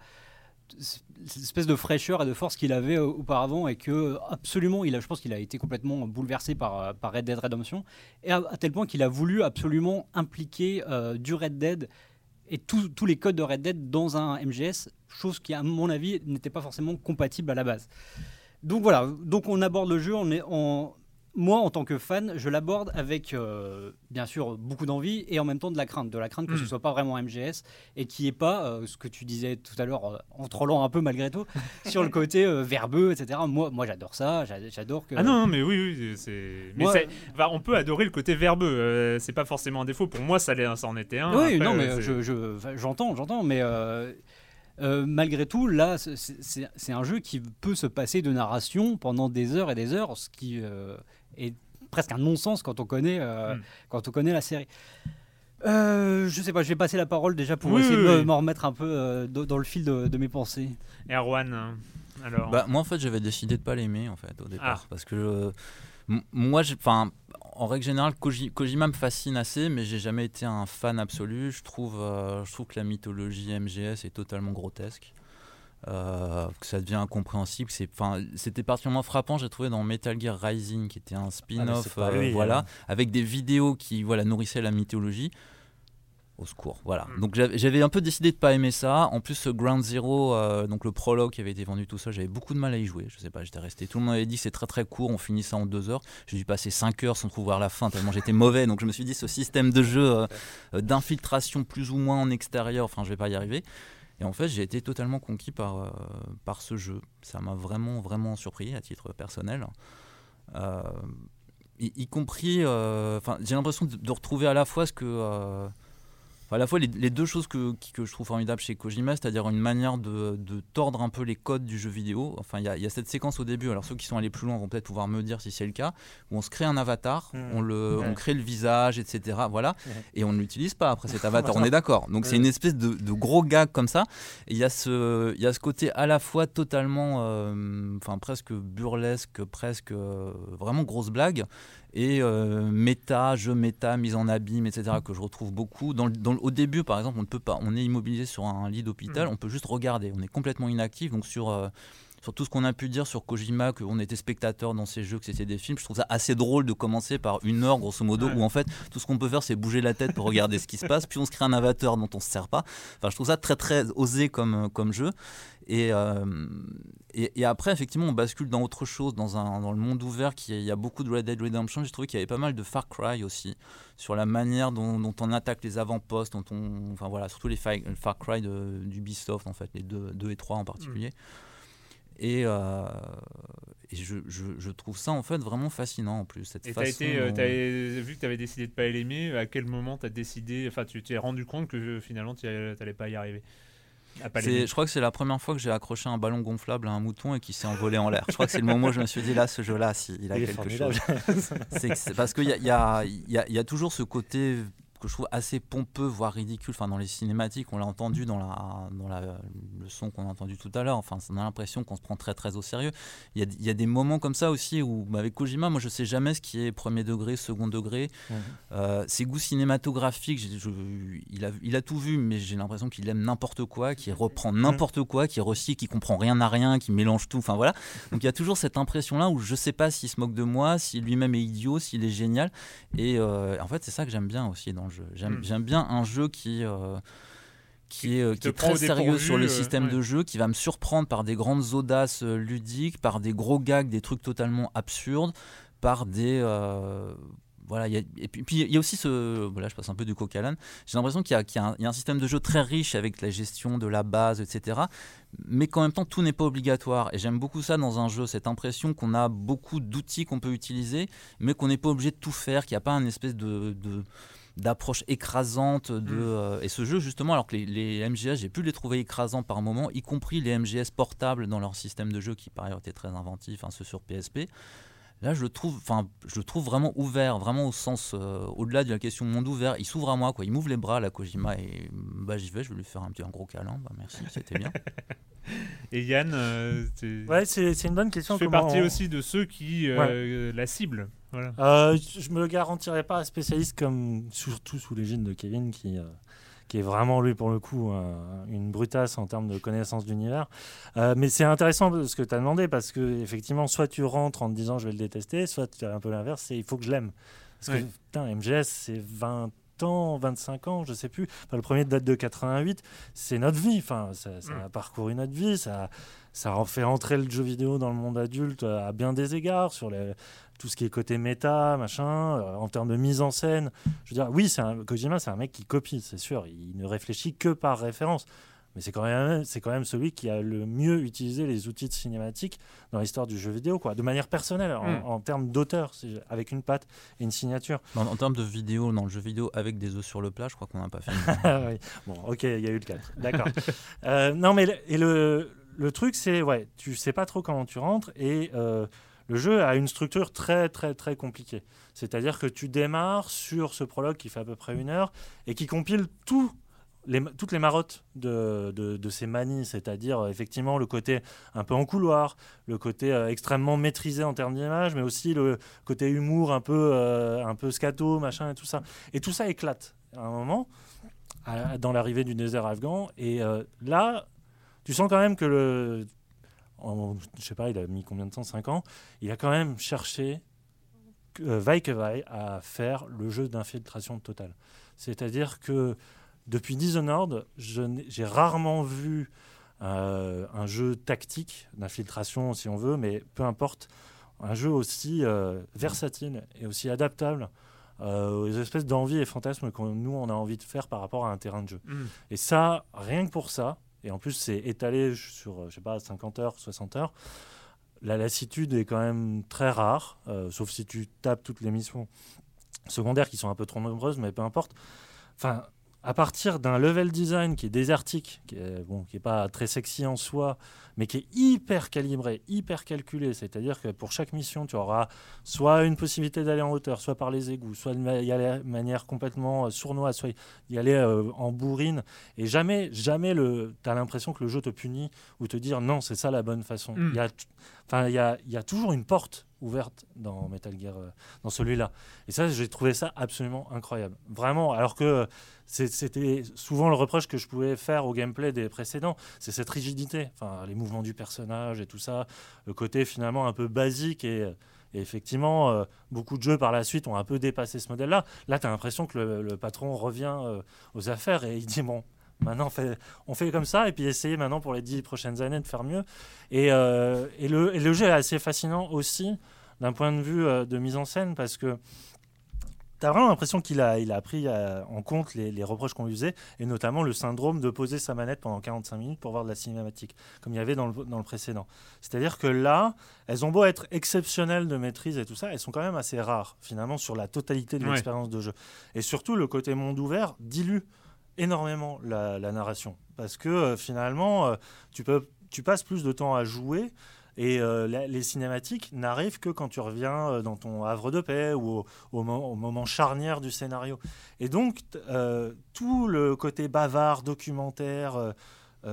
espèce de fraîcheur et de force qu'il avait euh, auparavant et que absolument il a, je pense qu'il a été complètement bouleversé par, Red Dead Redemption et à, tel point qu'il a voulu absolument impliquer euh, du Red Dead et tous les codes de Red Dead dans un MGS, chose qui à mon avis n'était pas forcément compatible à la base. Donc voilà, donc on aborde le jeu en, est- en- moi, en tant que fan, je l'aborde avec, euh, bien sûr, beaucoup d'envie et en même temps de la crainte. De la crainte que Mm. ce soit pas vraiment MGS et qui est pas, euh, ce que tu disais tout à l'heure, euh, en trollant un peu malgré tout, sur le côté euh, verbeux, etc. Moi, moi j'adore ça. j'a- J'adore que. Ah non, non, mais oui, oui, c'est. Mais Moi- on peut adorer le côté verbeux. c'est pas forcément un défaut. Pour moi, ça, ça en était un. Oui, Après, non, mais c'est- je- j'entends, j'entends, mais euh, malgré tout, là, c'est- un jeu qui peut se passer de narration pendant des heures et des heures, ce qui euh, est presque un non-sens quand on connaît, euh, Mm. quand on connaît la série. Euh, je sais pas, je vais passer la parole déjà pour Oui, essayer oui, de m'en remettre un peu euh, dans le fil de, de mes pensées. Erwan, hein, alors. Bah, moi, en fait, j'avais décidé de pas l'aimer, en fait, au départ. Ah. Parce que euh, moi, enfin, en règle générale, Koji- Kojima me fascine assez, mais j'ai jamais été un fan absolu. Je trouve, euh, je trouve que la mythologie MGS est totalement grotesque. Euh, que ça devient incompréhensible. C'est, enfin, c'était particulièrement frappant, j'ai trouvé dans Metal Gear Rising, qui était un spin-off, c'est pas euh, voilà, hein. avec des vidéos qui, voilà, nourrissaient la mythologie. Au secours, voilà. Mm. Donc j'avais un peu décidé de pas aimer ça. En plus, ce Ground Zero, euh, donc le prologue qui avait été vendu tout seul, j'avais beaucoup de mal à y jouer. Je sais pas, j'étais resté. Tout le monde avait dit que c'est très très court, on finit ça en deux heures. J'ai dû passer cinq heures sans trouver la fin tellement j'étais mauvais. Donc je me suis dit, ce système de jeu d'infiltration plus ou moins en extérieur, enfin je vais pas y arriver. Et en fait, j'ai été totalement conquis par, euh, par ce jeu. Ça m'a vraiment vraiment surpris à titre personnel. Euh, y, compris, euh, j'ai l'impression de, retrouver à la fois ce que Enfin, à la fois les, les deux choses que, que je trouve formidables chez Kojima, c'est-à-dire une manière de, de tordre un peu les codes du jeu vidéo. Enfin, il y, a- il y a cette séquence au début, alors ceux qui sont allés plus loin vont peut-être pouvoir me dire si c'est le cas, où on se crée un avatar, Mhm. on, le, Ouais. on crée le visage, etc. Voilà, Ouais. et on ne l'utilise pas après cet avatar, on est d'accord. Donc c'est une espèce de, de gros gag comme ça. Il y, a ce- y a ce côté à la fois totalement, euh, enfin presque burlesque, presque euh, vraiment grosse blague, et euh, méta, jeu méta, mise en abîme, etc. que je retrouve beaucoup. Dans, le- dans le- au début, par exemple, on ne peut pas, on est immobilisé sur un lit d'hôpital, Mhm. on peut juste regarder, on est complètement inactif. Donc sur euh, sur tout ce qu'on a pu dire sur Kojima, qu'on était spectateur dans ces jeux, que c'était des films, je trouve ça assez drôle de commencer par une heure, grosso modo, Ouais. où en fait tout ce qu'on peut faire, c'est bouger la tête pour regarder ce qui se passe, puis on se crée un avatar dont on se sert pas. Enfin, je trouve ça très très osé comme comme jeu. Et, euh, et, et après, effectivement, on bascule dans autre chose, dans, un, dans le monde ouvert. Qui, il y a beaucoup de Red Dead Redemption. J'ai trouvé qu'il y avait pas mal de Far Cry aussi, sur la manière dont, dont on attaque les avant-postes, dont on, enfin voilà, surtout les Far, Far Cry d'Ubisoft, en fait, les 2 deux, deux et 3 en particulier. Et, euh, et je, je, je trouve ça en fait vraiment fascinant en plus. Cette Et façon été, euh, dont- t'avais- vu que tu avais décidé de pas l'aimer, à quel moment tu as décidé, enfin tu t'es rendu compte que finalement tu n'allais pas y arriver? Je crois que c'est la première fois que j'ai accroché un ballon gonflable à un mouton et qui s'est envolé en l'air. Je crois que c'est le moment où je me suis dit là, ce jeu-là, si, il a Il quelque chose. C'est parce qu'il y y, y, a, il y a toujours ce côté que je trouve assez pompeux, voire ridicule. Enfin, dans les cinématiques, on l'a entendu dans, la, dans la, le son qu'on a entendu tout à l'heure. Enfin, on a l'impression qu'on se prend très très au sérieux. Il y a, il y a des moments comme ça aussi où, bah, avec Kojima, moi je sais jamais ce qui est premier degré, second degré. Euh, ses goûts cinématographiques, je- il, a, il a tout vu, mais j'ai l'impression qu'il aime n'importe quoi, qu'il reprend n'importe quoi, qu'il recycle, qu'il comprend rien à rien, qu'il mélange tout. Enfin voilà. Donc il y a toujours cette impression-là où je sais pas s'il se moque de moi, si lui-même est idiot, s'il est génial. Et euh, en fait, c'est ça que j'aime bien aussi dans jeu. J'aime bien un jeu qui. euh, qui est, euh, Qui qui te est prend très sérieux sur le euh, système ouais. de jeu, qui va me surprendre par des grandes audaces ludiques, par des gros gags, des trucs totalement absurdes, par des, euh, voilà, il y a- et puis il y a aussi ce. Voilà, je passe un peu du coq à l'âne. J'ai l'impression qu'il y, a- qu'il y un- y a un système de jeu très riche avec la gestion de la base, etc. Mais qu'en même temps, tout n'est pas obligatoire. Et j'aime beaucoup ça dans un jeu, cette impression qu'on a beaucoup d'outils qu'on peut utiliser, mais qu'on n'est pas obligé de tout faire, qu'il n'y a pas une espèce de. de- d'approche écrasante de Mm. euh, et ce jeu justement alors que les, les MGS j'ai pu les trouver écrasants par moment y compris les MGS portables dans leur système de jeu qui par ailleurs était très inventif hein, ceux sur PSP Là, je le trouve, enfin, je le trouve vraiment ouvert, vraiment au sens, euh, au-delà de la question monde ouvert. Il s'ouvre à moi, quoi. Il m'ouvre les bras, la Kojima, et bah j'y vais. Je vais lui faire un petit, un gros câlin. Bah merci, c'était bien. Et Yann, euh, Ouais, c'est une bonne question. tu fais partie on- aussi de ceux qui euh, la ciblent. Voilà. Euh, je me le garantirais pas à spécialiste comme surtout sous l'égide de Kevin qui, euh, qui est vraiment lui pour le coup euh, une brutasse en termes de connaissance d'univers. Euh, mais c'est intéressant ce que tu as demandé parce que effectivement soit tu rentres en te disant je vais le détester, soit tu fais un peu l'inverse, c'est il faut que je l'aime. Parce que putain MGS c'est 20 ans, 25 ans, je sais plus. Enfin, le premier date de 88, c'est notre vie. Enfin, ça, ça Mm. a parcouru notre vie. Ça, ça en fait entrer le jeu vidéo dans le monde adulte à bien des égards, sur les- tout ce qui est côté méta, machin, euh, en termes de mise en scène. Je veux dire, oui, c'est un, Kojima, c'est un mec qui copie, c'est sûr. Il ne réfléchit que par référence. Mais c'est quand, même, c'est quand même celui qui a le mieux utilisé les outils de cinématique dans l'histoire du jeu vidéo, quoi, de manière personnelle, en, Mm. en termes d'auteur, avec une patte et une signature. En, en termes de vidéo, dans le jeu vidéo avec des œufs sur le plat, je crois qu'on n'a pas fait. Ah oui. Bon, ok, il y a eu le 4. D'accord. Euh, non, mais le- et le, le truc, c'est, ouais, tu sais pas trop comment tu rentres et euh, le jeu a une structure très, très, très compliquée. C'est-à-dire que tu démarres sur ce prologue qui fait à peu près une heure et qui compile toutes les marottes de, de, ces manies, c'est-à-dire euh, effectivement le côté un peu en couloir, le côté euh, extrêmement maîtrisé en termes d'image, mais aussi le côté humour un peu, euh, un peu scato, machin et tout ça. Et tout ça éclate à un moment dans l'arrivée du désert afghan. Et là, tu sens quand même que le. En, je sais pas, il a mis combien de temps? 5 ans? Il a quand même cherché, euh, vaille que vaille, à faire le jeu d'infiltration totale. C'est-à-dire que depuis Dishonored, j'ai rarement vu euh, un jeu tactique, d'infiltration si on veut, mais peu importe, un jeu aussi euh, versatile et aussi adaptable euh, aux espèces d'envies et fantasmes que nous, on a envie de faire par rapport à un terrain de jeu. Mm. Et ça, rien que pour ça, et en plus c'est étalé sur, euh, je sais pas, 50 heures, 60 heures, la lassitude est quand même très rare, euh, sauf si tu tapes toutes les missions secondaires qui sont un peu trop nombreuses, mais peu importe. Enfin, à partir d'un level design qui est désertique, qui est, bon, qui est pas très sexy en soi, mais qui est hyper calibré, hyper calculé, c'est-à-dire que pour chaque mission, tu auras soit une possibilité d'aller en hauteur, soit par les égouts, soit y aller de manière complètement euh, sournoise, soit y aller euh, en bourrine, et jamais, jamais le, tu as l'impression que le jeu te punit ou te dire non, c'est ça la bonne façon. Il Mm. y a Enfin, il y a, il y a toujours une porte ouverte dans Metal Gear, euh, dans celui-là. Et ça, j'ai trouvé ça absolument incroyable. Vraiment, alors que c'était souvent le reproche que je pouvais faire au gameplay des précédents, c'est cette rigidité, enfin, les mouvements du personnage et tout ça, le côté finalement un peu basique et. effectivement, euh, beaucoup de jeux par la suite ont un peu dépassé ce modèle-là. Là, tu as l'impression que le, patron revient euh, aux affaires et il dit Bon, maintenant, on fait, comme ça, et puis essayez maintenant pour les dix prochaines années de faire mieux. Et, euh, le, jeu est assez fascinant aussi d'un point de vue de mise en scène parce que tu as vraiment l'impression qu'il a, il a pris euh, en compte les, les reproches qu'on lui faisait et notamment le syndrome de poser sa manette pendant 45 minutes pour voir de la cinématique comme il y avait dans le, dans le précédent. C'est-à-dire que là, elles ont beau être exceptionnelles de maîtrise et tout ça, elles sont quand même assez rares finalement sur la totalité de Ouais. l'expérience de jeu. Et surtout, le côté monde ouvert dilue énormément la, la narration parce que euh, finalement, euh, tu, peux, tu passes plus de temps à jouer et euh, les cinématiques n'arrivent que quand tu reviens euh, dans ton havre de paix ou au, au mo- au moment charnière du scénario. Et donc, euh, tout le côté bavard, documentaire,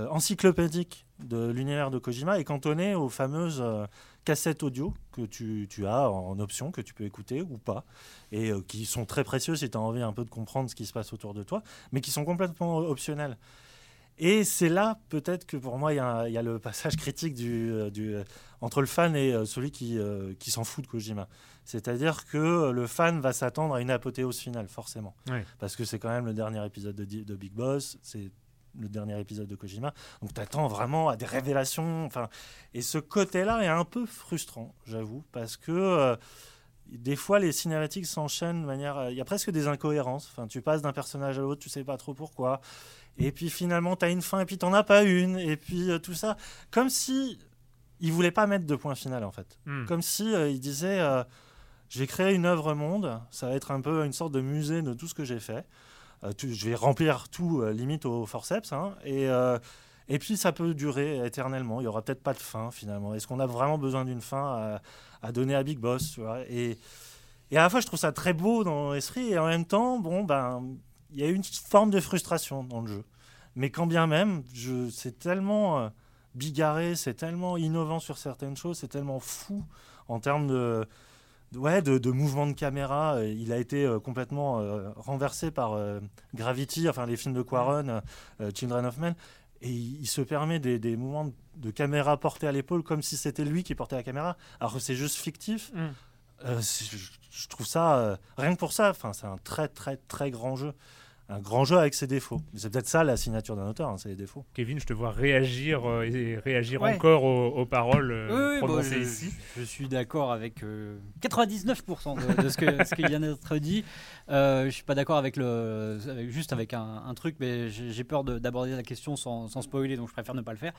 encyclopédique de l'univers de Kojima est cantonné aux fameuses cassettes audio que tu, as en option, que tu peux écouter ou pas, et qui sont très précieux si tu as envie un peu de comprendre ce qui se passe autour de toi, mais qui sont complètement optionnels. Et c'est là, peut-être que pour moi, il y, a y le passage critique du, euh, du, euh, entre le fan et euh, celui qui, qui s'en fout de Kojima. C'est-à-dire que le fan va s'attendre à une apothéose finale, forcément. Parce que c'est quand même le dernier épisode de, Big Boss, c'est le dernier épisode de Kojima. Donc tu attends vraiment à des révélations. Enfin, et ce côté-là est un peu frustrant, j'avoue, parce que euh, des fois les cinématiques s'enchaînent de manière. euh, Il y a presque des incohérences. Enfin, tu passes d'un personnage à l'autre, tu sais pas trop pourquoi. Et puis finalement, tu as une fin et puis t'en as pas une. Et puis euh, tout ça. Comme si il voulait pas mettre de point final en fait. Hmm. Comme si euh, il disait euh, je vais créer une œuvre monde, ça va être un peu une sorte de musée de tout ce que j'ai fait. Euh, tout- je vais remplir tout limite au forceps. hein, et, et puis ça peut durer éternellement. Il y aura peut-être pas de fin finalement. Est-ce qu'on a vraiment besoin d'une fin à, à donner à Big Boss tu vois? Et, et à la fois, je trouve ça très beau dans l'esprit, et en même temps, bon, ben, il y a une forme de frustration dans le jeu. Mais quand bien même, je, c'est tellement euh, bigarré, c'est tellement innovant sur certaines choses, c'est tellement fou en termes de, de- ouais, de, de mouvement de caméra. Il a été euh, complètement euh, renversé par Gravity, enfin les films de Quaron, Children of Men. Et il, il se permet des, des mouvements de, de caméra portés à l'épaule comme si c'était lui qui portait la caméra, alors que c'est juste fictif. Mm. Je, trouve ça, rien que pour ça, c'est un très très très grand jeu. Un grand jeu avec ses défauts. C'est peut-être ça la signature d'un auteur, hein, c'est les défauts. Kevin, je te vois réagir euh, et réagir Ouais. encore aux, aux paroles euh, Oui, oui, bon, prononcées je, ici. je suis d'accord avec euh, 99% de, de ce, que, ce qui vient d'être dit. Euh, je suis pas d'accord avec le, avec- juste avec un, un truc, mais j'ai peur de- d'aborder la question sans, sans spoiler, donc je préfère ne pas le faire.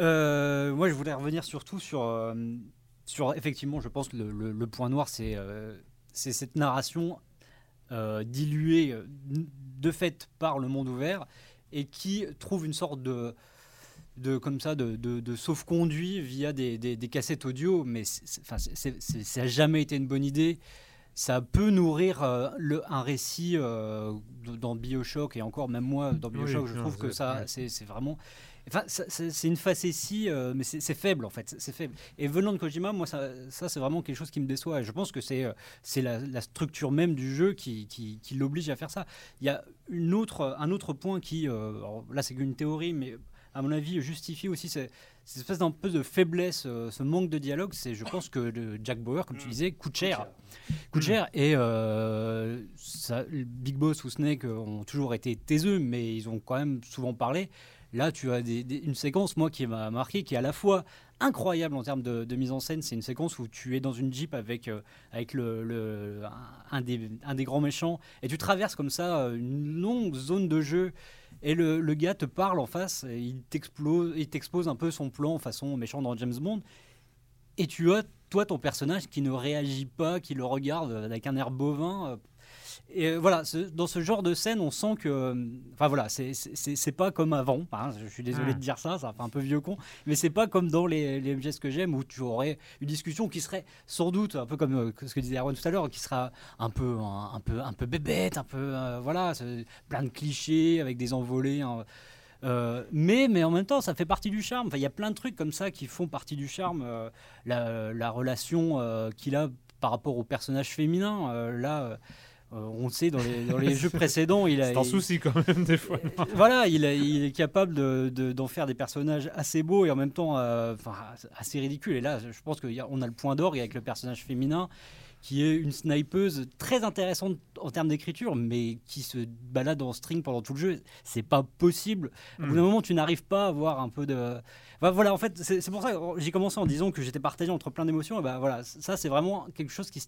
Euh, moi, je voulais revenir surtout sur, euh, sur effectivement, je pense que le, le- le point noir, c'est euh, c'est cette narration euh, diluée euh, de fait par le monde ouvert et qui trouve une sorte de de comme ça de, de, de sauf-conduit via des, des, des cassettes audio. Mais enfin, ça n'a jamais été une bonne idée. Ça peut nourrir euh, le, un récit euh, dans Bioshock et encore même moi dans Oui, Bioshock je trouve que ça c'est vraiment enfin c'est une facétie euh, mais c'est faible en fait c'est- faible et venant de Kojima moi ça, ça c'est vraiment quelque chose qui me déçoit et je pense que c'est euh, c'est la, la structure même du jeu qui, qui, qui l'oblige à faire ça il y a une autre, un autre point qui, euh, là c'est qu'une théorie, mais à mon avis justifie aussi ce- cette espèce d'un peu de faiblesse, euh, ce manque de dialogue. C'est, je pense que le Jack Bauer, comme tu disais, coûte cher. Coûte cher. Et euh, ça, Big Boss ou Snake ont toujours été taiseux, mais ils ont quand même souvent parlé. Là, tu as une séquence, moi, qui m'a marqué, qui est à la fois incroyable en termes de, mise en scène. C'est une séquence où tu es dans une jeep avec, euh, avec le, un, des, un des grands méchants et tu traverses comme ça euh, une longue zone de jeu. Et le, le gars te parle en face, et il t'expose un peu son plan façon méchant dans James Bond. Et tu as, toi, ton personnage qui ne réagit pas, qui le regarde avec un air bovin. Et euh, voilà, ce- dans ce genre de scène, on sent que. euh, Enfin voilà, c'est- pas comme avant. hein, je suis désolé Ah. de dire ça, ça fait un peu vieux con. Mais c'est pas comme dans les, les MGS que j'aime où tu aurais une discussion qui serait sans doute, un peu comme euh, ce que disait Erwan tout à l'heure, qui sera un peu, un, un peu, un peu bébête, un peu. euh, voilà, plein de clichés avec des envolées. hein. Euh, mais, mais en même temps, ça fait partie du charme. Enfin, Il y a plein de trucs comme ça qui font partie du charme. Euh, la, la relation euh, qu'il a par rapport au personnage féminin, là, euh, on le sait, dans les, dans les jeux précédents, il a. C'est un il- souci quand même des fois. voilà, il, a- il est capable de- de- d'en faire des personnages assez beaux et en même temps euh, assez ridicules. Et là, je pense qu'on a, a le point d'orgue avec le personnage féminin qui est une snipeuse très intéressante en termes d'écriture, mais qui se balade en string pendant tout le jeu. C'est pas possible. Au bout d'un Mm. moment, tu n'arrives pas à avoir un peu de. Enfin, voilà, en fait, c'est pour ça que j'ai commencé en disant que j'étais partagé entre plein d'émotions. Et ben voilà, ça, c'est vraiment quelque chose qui.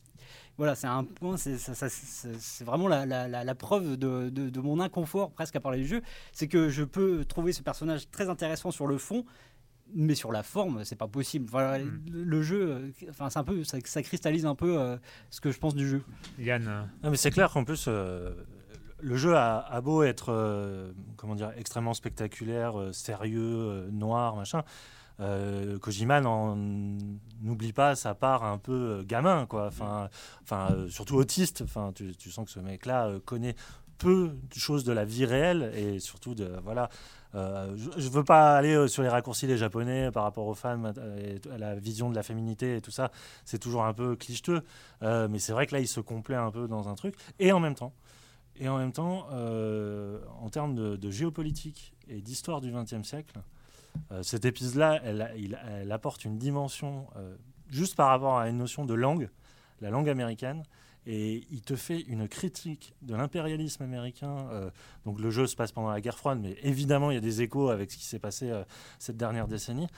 Voilà, c'est un point, c'est vraiment la, la- la- la preuve de, de- de mon inconfort presque à parler du jeu. C'est que je peux trouver ce personnage très intéressant sur le fond, mais sur la forme, c'est pas possible. Voilà, Mm. le, jeu, euh, enfin, c'est un peu, ça, ça cristallise un peu euh, ce que je pense du jeu. Yann. Non, mais c'est clair qu'en plus, euh, le jeu a, a beau être euh, comment dire, extrêmement spectaculaire, euh, sérieux, euh, noir, machin. Euh, Kojima n'oublie pas sa part un peu gamin, quoi. Enfin, enfin euh, surtout autiste. Enfin, tu, tu sens que ce mec-là euh, connaît peu de choses de la vie réelle et surtout de voilà. Euh, je ne veux pas aller euh, sur les raccourcis des Japonais par rapport aux femmes euh, et à la vision de la féminité et tout ça. C'est toujours un peu clicheteux, mais c'est vrai que là, il se complaît un peu dans un truc. Et en même temps, et en même temps, en termes de, géopolitique et d'histoire du XXe siècle, euh, cet épisode-là, elle, apporte une dimension juste par rapport à une notion de langue, la langue américaine, et il te fait une critique de l'impérialisme américain. euh, donc le jeu se passe pendant la guerre froide, mais évidemment il y a des échos avec ce qui s'est passé euh, cette dernière décennie.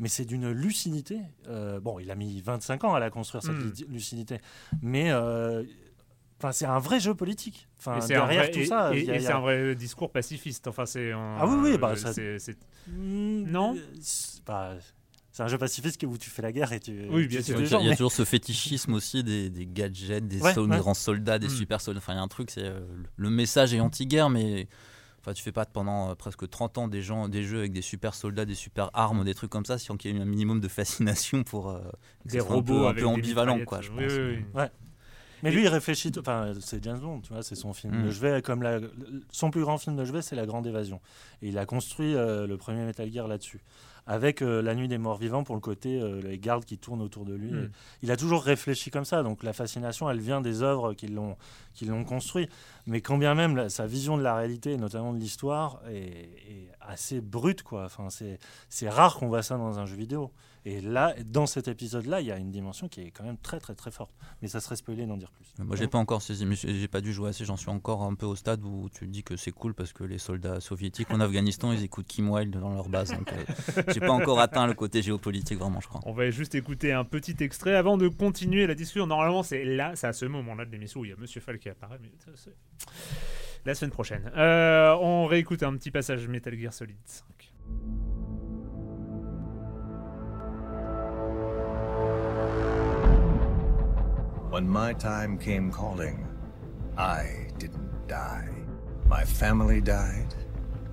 Mais c'est d'une lucidité. euh, bon, il a mis 25 ans à la construire cette Mm. lu- lucidité, mais enfin, c'est un vrai jeu politique. Enfin, Et c'est un derrière vrai, tout et- ça, et- a- c'est a- un vrai discours pacifiste. Enfin, c'est un- Ah oui, oui, bah, ça- c'est- c'est- Mm, Non c'est un jeu pacifiste où tu fais la guerre et tu. Oui, bien sûr. Il y a, gens, il y a mais- toujours ce fétichisme aussi des, des gadgets, des Ouais, ouais. grands soldats, des Mm. super soldats. Enfin, il y a un truc, c'est euh, le message est anti-guerre, mais enfin, tu fais pas pendant euh, presque 30 ans des, gens, des jeux avec des super soldats, des super armes, des trucs comme ça, sans qu'il y ait eu un minimum de fascination pour euh, des robots un peu, un avec peu des ambivalent, mitraillettes. quoi, je Oui, pense. oui, oui. Mais lui, il réfléchit. Enfin, c'est James Bond, tu vois, c'est son film Mm. de chevet. Comme la- son plus grand film de chevet, c'est La Grande Évasion. Et il a construit euh, le premier Metal Gear là-dessus. avec euh, La Nuit des Morts Vivants pour le côté euh, les gardes qui tournent autour de lui. Mm. Il a toujours réfléchi comme ça, donc la fascination, elle vient des œuvres qui l'ont qui l'ont construit. Mais quand bien même la- sa vision de la réalité, notamment de l'histoire, est, est assez brute, quoi. Enfin, c'est rare qu'on voit ça dans un jeu vidéo. Et là, dans cet épisode-là, il y a une dimension qui est quand même très très très forte. Mais ça serait spoilé d'en dire plus. Moi, j'ai pas encore saisi, mais j'ai pas dû jouer assez. J'en suis encore un peu au stade où tu dis que c'est cool parce que les soldats soviétiques en Afghanistan, ils écoutent Kim Wilde dans leur base. Donc, euh, j'ai pas encore atteint le côté géopolitique, vraiment, je crois. On va juste écouter un petit extrait avant de continuer la discussion. Normalement, c'est là, c'est à ce moment-là de l'émission où il y a Monsieur Fall qui apparaît. Mais ça, c'est la semaine prochaine. Euh, on réécoute un petit passage Metal Gear Solid 5. When my time came calling, I didn't die. My family died.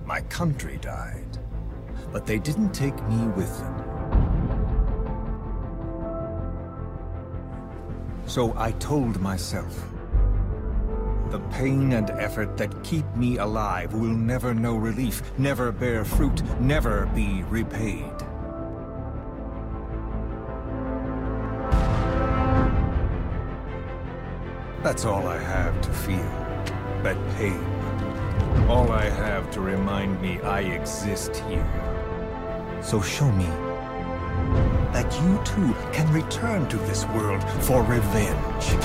My country died. But they didn't take me with them. So I told myself the pain and effort that keep me alive will never know relief, never bear fruit, never be repaid. That's all I have to feel. That pain. All I have to remind me I exist here. So show me that you too can return to this world for revenge.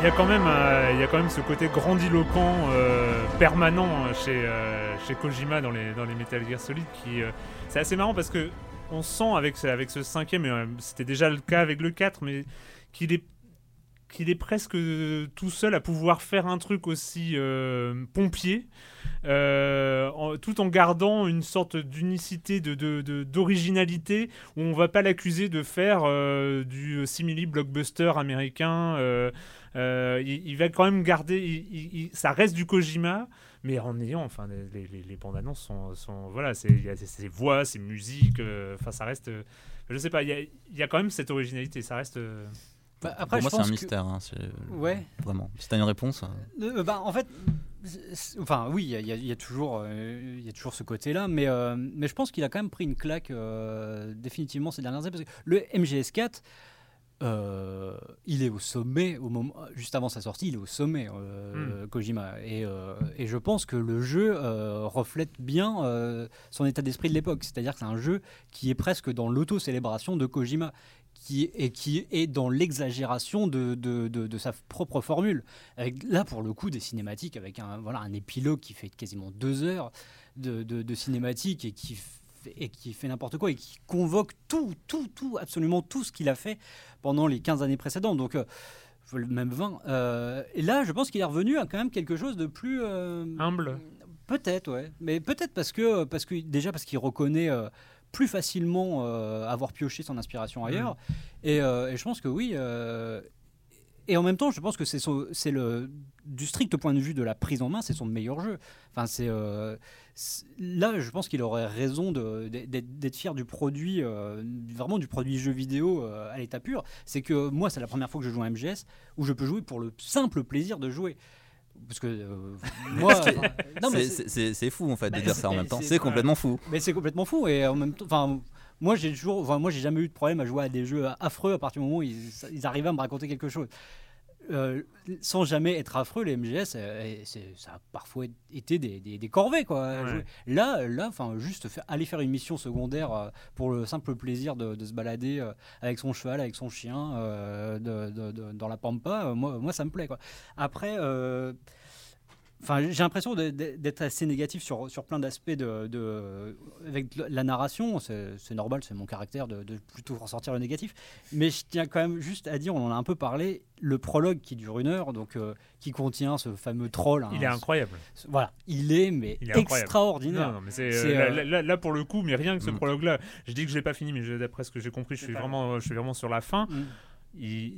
Il y a quand même, euh, il y a quand même ce côté grandiloquent euh, permanent chez, euh, chez Kojima dans les, dans les Metal Gear Solid qui, euh, c'est assez marrant parce que on sent avec, ce- avec ce cinquième, et euh, c'était déjà le cas avec le 4, mais qu'il est qu'il est presque euh, tout seul à pouvoir faire un truc aussi euh, pompier, tout en gardant une sorte d'unicité, de, de- de- d'originalité, où on va pas l'accuser de faire du simili blockbuster américain. il, va quand même garder, ça reste du Kojima, mais en ayant, enfin, les, les, les bandes annonces sont, sont- voilà, c'est, il y a ses- ses voix, ses musiques, euh, enfin, ça reste, euh, je sais pas, il y a, il y a quand même cette originalité, ça reste. euh, Bah, après, Pour moi, c'est un que- mystère. hein, Ouais. Vraiment. Si t'as une réponse. euh, Euh, bah, en fait, enfin oui, il y, a- y y toujours, euh, il y a toujours ce côté-là, mais euh, mais je pense qu'il a quand même pris une claque euh, définitivement ces dernières années parce que le MGS4. Euh, il est au sommet au moment juste avant sa sortie, il est au sommet euh, Kojima. Et, euh, et je pense que le jeu reflète bien son état d'esprit de l'époque, c'est-à-dire que c'est un jeu qui est presque dans l'auto-célébration de Kojima qui, et qui est dans l'exagération de, de, de- de sa propre formule. Avec, là, pour le coup, des cinématiques avec un, voilà, un épilogue qui fait quasiment deux heures de cinématiques et qui, fait- et qui fait n'importe quoi et qui convoque tout, tout, tout, absolument tout ce qu'il a fait pendant les 15 années précédentes. Donc, euh, même 20. Euh, et là, je pense qu'il est revenu à quand même quelque chose de plus. euh, Humble. Peut-être, ouais. Mais peut-être parce que, parce que déjà parce qu'il reconnaît euh, plus facilement euh, avoir pioché son inspiration ailleurs. Et, euh, et je pense que oui. euh, et en même temps, je pense que c'est le du strict point de vue de la prise en main, c'est son meilleur jeu. Enfin, c'est euh, là, je pense qu'il aurait raison d'être fier du produit, euh, vraiment du produit jeu vidéo euh, à l'état pur. C'est que moi, c'est la première fois que je joue à MGS où je peux jouer pour le simple plaisir de jouer. Parce que euh, moi, c'est- fou en fait de Bah, dire ça en même temps. c'est- C'est complètement fou. mais c'est complètement fou et en même temps, enfin, moi j'ai toujours, enfin, moi j'ai jamais eu de problème à jouer à des jeux affreux à partir du moment où ils, ils arrivaient à me raconter quelque chose. Euh, sans jamais être affreux, les MGS, euh, ça a parfois été des, des, des corvées quoi. Ouais. Là, là, enfin, juste faire- aller faire une mission secondaire euh, pour le simple plaisir de, de se balader avec son cheval, avec son chien, de- de- de- dans la pampa, moi, moi ça me plaît quoi. Après. Enfin, j'ai l'impression d'être assez négatif sur, sur plein d'aspects de, de- avec la narration. C'est normal, c'est mon caractère de, de plutôt ressortir le négatif. Mais je tiens quand même juste à dire, on en a un peu parlé, le prologue qui dure une heure, donc euh, qui contient ce fameux troll. hein, Il est incroyable. ce- Voilà, il est mais Il est incroyable. extraordinaire. Non, non, mais c'est, C'est, euh, là, euh, là- pour le coup, mais rien que ce Mm. prologue-là, je dis que je l'ai pas fini, mais d'après ce que j'ai compris, je suis vraiment, je suis vraiment sur la fin. Mm.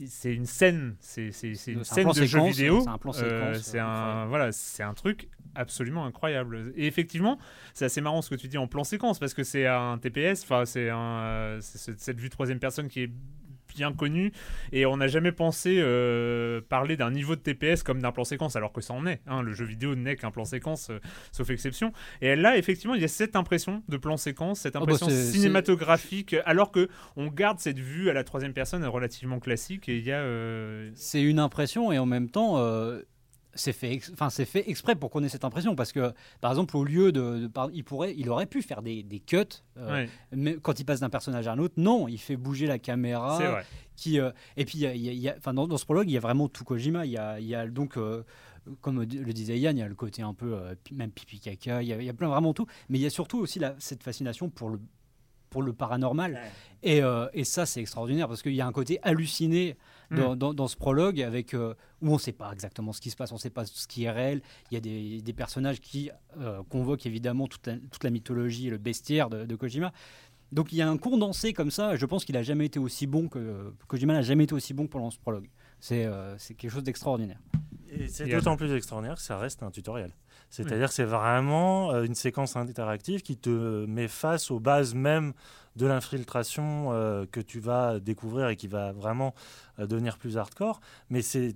C'est une scène, c'est, une scène de jeu vidéo. c'est un plan euh, séquence, c'est euh, un, voilà, c'est un truc absolument incroyable. Et effectivement, c'est assez marrant ce que tu dis en plan séquence parce que c'est un TPS, enfin c'est ce- cette vue troisième personne qui est bien connu et on n'a jamais pensé euh, parler d'un niveau de TPS comme d'un plan séquence alors que ça en est. hein. Le jeu vidéo n'est qu'un plan séquence, euh, sauf exception. Et là, effectivement, il y a cette impression de plan séquence, cette Oh, bah, impression cinématographique, alors que on garde cette vue à la troisième personne relativement classique et il y a. euh, C'est une impression et en même temps, c'est fait, enfin c'est fait exprès pour qu'on ait cette impression parce que par exemple au lieu de, de par- il pourrait, il aurait pu faire des, des cuts, euh, mais quand il passe d'un personnage à un autre, non, il fait bouger la caméra. C'est vrai. Qui, euh, et puis enfin dans, dans ce prologue, il y a vraiment tout Kojima. Il y a, il y a donc euh, comme le disait Yann, il y a le côté un peu euh, même pipi caca. Il y a, il y a plein vraiment tout, mais il y a surtout aussi la- cette fascination pour le pour le paranormal. Et, euh, et ça, c'est extraordinaire parce qu'il y a un côté halluciné dans, Mm. dans- dans ce prologue avec, euh, où on ne sait pas exactement ce qui se passe, on ne sait pas ce qui est réel. Il y a des, des personnages qui euh, convoquent évidemment toute la, toute la mythologie et le bestiaire de, de Kojima. Donc il y a un condensé comme ça. Je pense qu'il n'a jamais été aussi bon que Kojima n'a jamais été aussi bon pendant ce prologue. C'est euh, c'est quelque chose d'extraordinaire. Et c'est Et d'autant plus extraordinaire que ça reste un tutoriel. C'est-à-dire que c'est vraiment euh, une séquence interactive qui te met face aux bases même de l'infiltration euh, que tu vas découvrir et qui va vraiment euh, devenir plus hardcore. Mais c'est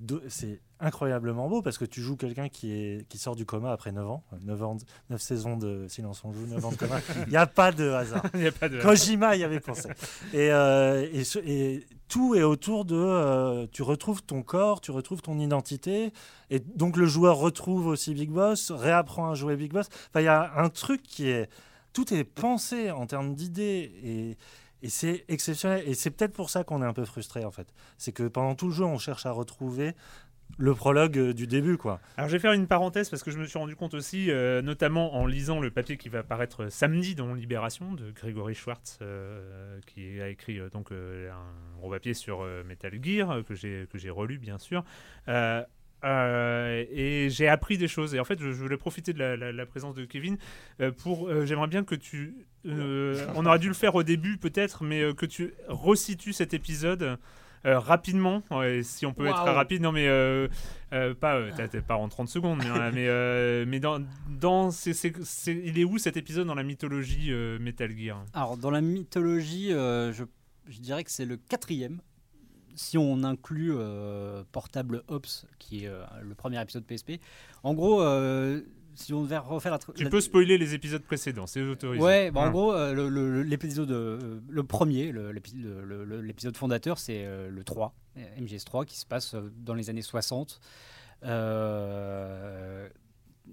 incroyablement beau parce que tu joues quelqu'un qui, est, qui sort du coma après 9 ans. 9, ans, 9 saisons de Silence on joue, 9 ans de coma. Il n'y a pas de hasard. Il y a pas de- Kojima y avait pensé. Et, euh, et, ce- et tout est autour de. euh, tu retrouves ton corps, tu retrouves ton identité. Et donc le joueur retrouve aussi Big Boss, réapprend à jouer Big Boss. Enfin, il y a un truc qui est. Tout est pensé en termes d'idées. Et. C'est exceptionnel. Et c'est peut-être pour ça qu'on est un peu frustré, en fait. C'est que pendant tout le jeu, on cherche à retrouver le prologue euh, du début, quoi. Alors je vais faire une parenthèse parce que je me suis rendu compte aussi, euh, notamment en lisant le papier qui va apparaître samedi dans Libération de Grégory Schwartz, euh, qui a écrit euh, donc euh, un gros papier sur euh, Metal Gear euh, que j'ai que j'ai relu bien sûr. Euh, et j'ai appris des choses. Et en fait je, je voulais profiter de la, la- la présence de Kevin euh, pour euh, j'aimerais bien que tu euh, on aurait dû le faire au début peut-être mais que tu resitues cet épisode rapidement. Si on peut être rapide. Non mais pas t'as pas en 30 secondes mais, mais, mais dans, dans c'est- c'est- c'est- il est où cet épisode dans la mythologie Metal Gear? Alors, dans la mythologie, je, je dirais que c'est le quatrième. Si on inclut euh, Portable Ops, qui est euh, le premier épisode PSP. En gros, euh, si on devait refaire la. tu la- peux spoiler les épisodes précédents c'est autorisé Ouais, bah, en Hein. gros, le- le- l'épisode, le premier, le- le- l'épisode fondateur, c'est le 3, euh, MGS3, qui se passe dans les années 60. Euh,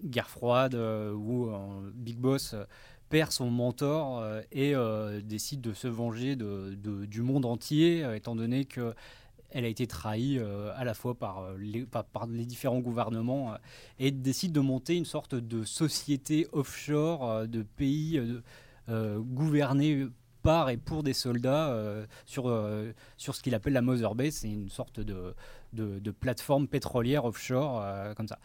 guerre froide, où Big Boss perd son mentor euh, et euh, décide de se venger de, du monde entier, euh, étant donné que elle a été trahie à la fois par, les, par, les différents gouvernements et décide de monter une sorte de société offshore de pays gouvernés par et pour des soldats sur, sur ce qu'il appelle la Mother Base. C'est une sorte de, de, de plateforme pétrolière offshore, comme ça.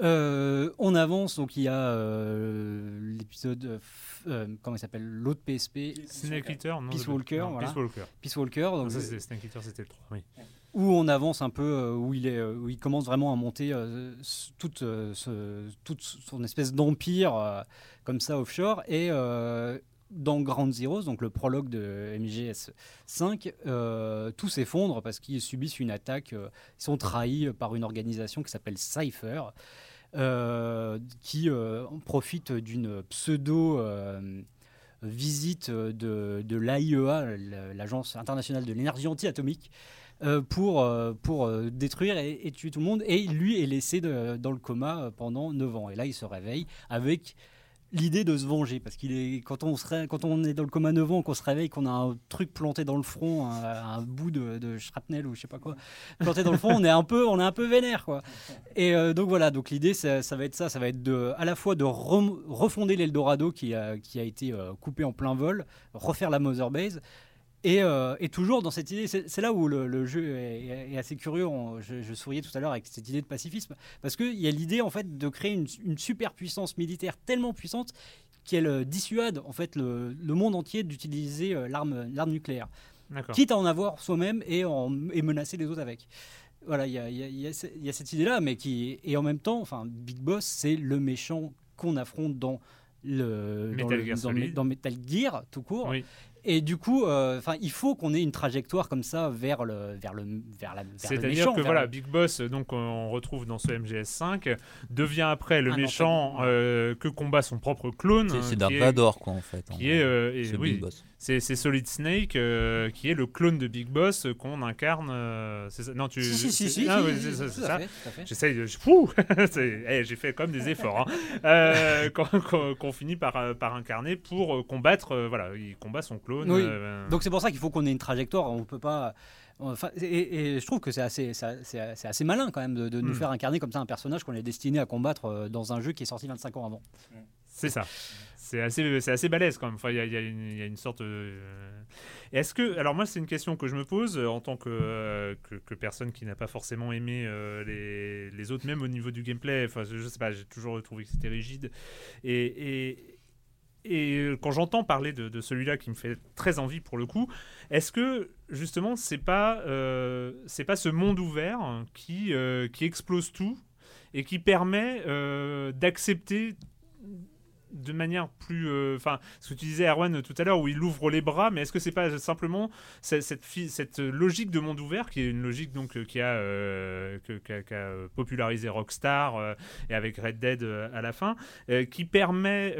Euh, on avance, donc il y a euh, l'épisode, euh, comment il s'appelle, l'autre PSP, Snake Eater non, Peace Walker, non, voilà. Peace Walker Peace Walker, donc Non, ça c'était Snake Eater c'était le 3 oui où on avance un peu, où il, est, où il commence vraiment à monter toute, ce- toute son espèce d'empire comme ça offshore. Et dans Ground Zeroes, donc le prologue de MGS 5, euh, tout s'effondre parce qu'ils subissent une attaque. euh, ils sont trahis par une organisation qui s'appelle Cypher. euh, qui euh, profite d'une pseudo euh, visite de, de l'AIEA, l'Agence internationale de l'énergie anti-atomique, euh, pour, euh, euh, détruire et, tuer tout le monde. Et lui est laissé dans le coma euh, pendant 9 ans. Et là, il se réveille avec l'idée de se venger. Parce qu'il est quand on, quand on est dans le coma 9 ans, qu'on se réveille, qu'on a un truc planté dans le front, un, bout de, shrapnel ou je sais pas quoi, planté dans le front, on est un peu, on est un peu vénère. Quoi. Et euh, donc voilà, donc l'idée, ça, ça va être ça. Ça va être de, à la fois de refonder l'Eldorado qui a, qui a été euh, coupé en plein vol, refaire la Mother Base. Et, euh, et toujours dans cette idée, c'est là où le, le jeu est, est assez curieux. On- je, je souriais tout à l'heure avec cette idée de pacifisme, parce qu'il y a l'idée en fait de créer une, une superpuissance militaire tellement puissante qu'elle euh, dissuade en fait le, le monde entier d'utiliser euh, l'arme nucléaire, quitte à en avoir soi-même et, en- et menacer les autres avec. Voilà, il y a, y y y cette idée-là, mais qui et en même temps, enfin, Big Boss, c'est le méchant qu'on affronte dans le dans, Metal le- dans- Metal Gear tout court. Oui. Et du coup, euh, enfin, il faut qu'on ait une trajectoire comme ça vers le, vers le, vers la. vers le C'est-à-dire que vers voilà, le- Big Boss, donc on retrouve dans ce MGS5, devient après le méchant euh, que combat son propre clone. C'est- hein, Dark est- Vador, quoi, en fait, en Qui est, euh, et C'est oui, Big Boss. C'est Solid Snake euh, qui est le clone de Big Boss euh, qu'on incarne. euh, ça Non, tu. Si, si, si, si, ah, si, ouais, si, c'est à ça. J'essaye de. C'est- eh, J'ai fait comme des efforts. hein. Euh, qu'on finit par, par incarner pour combattre. voilà, il combat son clone. Oui. Donc c'est pour ça qu'il faut qu'on ait une trajectoire. On peut pas. Enfin, et, et je trouve que c'est assez, c'est malin quand même de, de nous Mm. faire incarner comme ça un personnage qu'on est destiné à combattre dans un jeu qui est sorti 25 ans avant. C'est ça. C'est assez, c'est assez balèze quand même. Enfin, il y, y y a une sorte. euh, Est-ce que, alors moi, c'est une question que je me pose euh, en tant que, euh, que, que personne qui n'a pas forcément aimé les, les autres, même au niveau du gameplay. Enfin, je, sais pas, j'ai toujours trouvé que c'était rigide. Et, et, quand j'entends parler de, de celui-là qui me fait très envie pour le coup, est-ce que justement c'est pas c'est pas ce monde ouvert qui qui explose tout et qui permet d'accepter de manière plus euh, enfin ce que tu disais Erwan tout à l'heure où il ouvre les bras mais est-ce que c'est pas simplement cette cette, logique de monde ouvert qui est une logique donc euh, qui a euh, popularisé Rockstar et avec Red Dead à la fin qui permet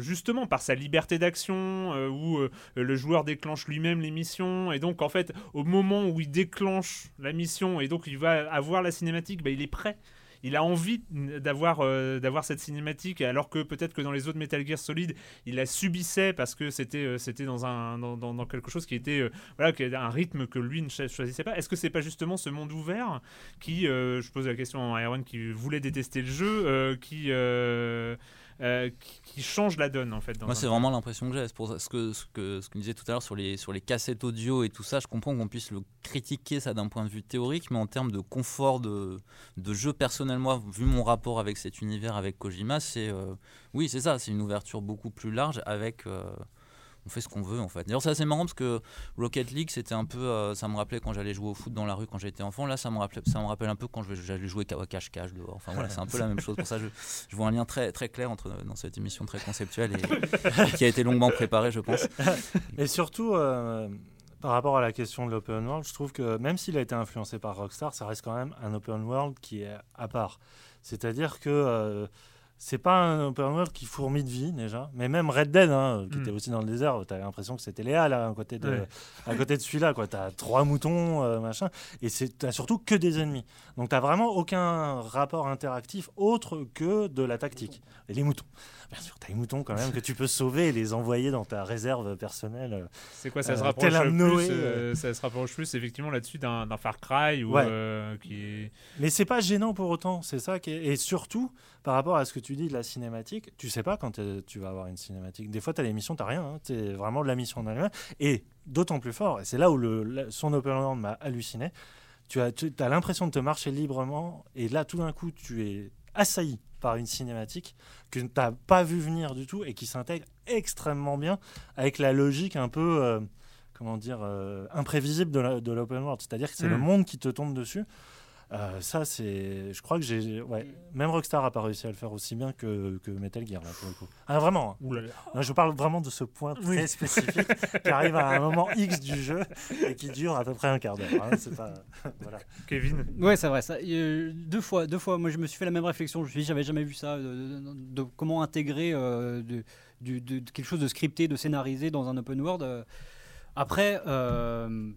justement par sa liberté d'action où le joueur déclenche lui-même les missions et donc en fait au moment où il déclenche la mission et donc il va avoir la cinématique bah, il est prêt il a envie d'avoir euh, d'avoir cette cinématique alors que peut-être que dans les autres Metal Gear Solid il la subissait parce que c'était euh, dans quelque chose qui était euh, voilà qui un rythme que lui ne cho- choisissait pas. Est-ce que c'est pas justement ce monde ouvert qui je pose la question à Aaron qui voulait détester le jeu qui, euh, qui change la donne en fait dans Moi, c'est vraiment l'impression que j'ai. C'est pour ça ce que ce que ce qu'on disait tout à l'heure sur les sur les cassettes audio et tout ça. Je comprends qu'on puisse le critiquer ça d'un point de vue théorique, mais en termes de confort de de jeu personnel, moi, vu mon rapport avec cet univers avec Kojima, c'est euh, oui, c'est ça. C'est une ouverture beaucoup plus large avec. euh, on fait ce qu'on veut en fait. D'ailleurs, c'est marrant parce que Rocket League, c'était un peu, euh, ça me rappelait quand j'allais jouer au foot dans la rue quand j'étais enfant. Là, ça me rappelle, ça me rappelle un peu quand j'allais jouer cache-cache dehors. Enfin voilà, c'est un peu la même chose. Pour ça, je, vois un lien très très clair entre dans cette émission très conceptuelle et, et qui a été longuement préparée, je pense. Et surtout, euh, par rapport à la question de l'open world, je trouve que même s'il a été influencé par Rockstar, ça reste quand même un open world qui est à part. C'est-à-dire que euh, c'est pas un open world qui fourmille de vie déjà, mais même Red Dead, hein, qui Mm. était aussi dans le désert, tu l'impression que c'était Léa là, à côté de, Ouais. à côté de celui-là. Tu as trois moutons, euh, machin, et tu as surtout que des ennemis. Donc tu vraiment aucun rapport interactif autre que de la tactique. Et les moutons. Bien sûr, tu as les moutons quand même que tu peux sauver et les envoyer dans ta réserve personnelle. C'est quoi Ça se euh, rapproche tel un plus Noé, euh. Ça se rapproche plus effectivement là-dessus d'un Far Cry ou Ouais. euh, qui est Mais c'est pas gênant pour autant, c'est ça qui est... Et surtout, par rapport à ce que tu dis de la cinématique, tu sais pas quand euh, tu vas avoir une cinématique. Des fois, tu as les missions, tu rien, hein, c'est vraiment de la mission en elle-même. Et d'autant plus fort, et c'est là où le, son open world m'a halluciné, tu as, tu as l'impression de te marcher librement, et là, tout d'un coup, tu es assailli par une cinématique que tu n'as pas vu venir du tout et qui s'intègre extrêmement bien avec la logique un peu, euh, comment dire, euh, imprévisible de l'open world. C'est-à-dire que c'est Mm. le monde qui te tombe dessus. Euh, ça, c'est. Je crois que j'ai. Ouais. Même Rockstar n'a pas réussi à le faire aussi bien que, que Metal Gear, là, pour le coup. Ah, vraiment. hein. Ouh là je parle vraiment de ce point très Oui. spécifique qui arrive à un moment X du jeu et qui dure à peu près un quart d'heure. hein. C'est pas. voilà. Kevin. Ouais, c'est vrai. Ça, Euh, deux fois, deux fois. Moi, je me suis fait la même réflexion. Je me suis dit, j'avais jamais vu ça. De, de- de comment intégrer euh, de, du- de- de quelque chose de scripté, de scénarisé dans un open world. Euh, Après, euh,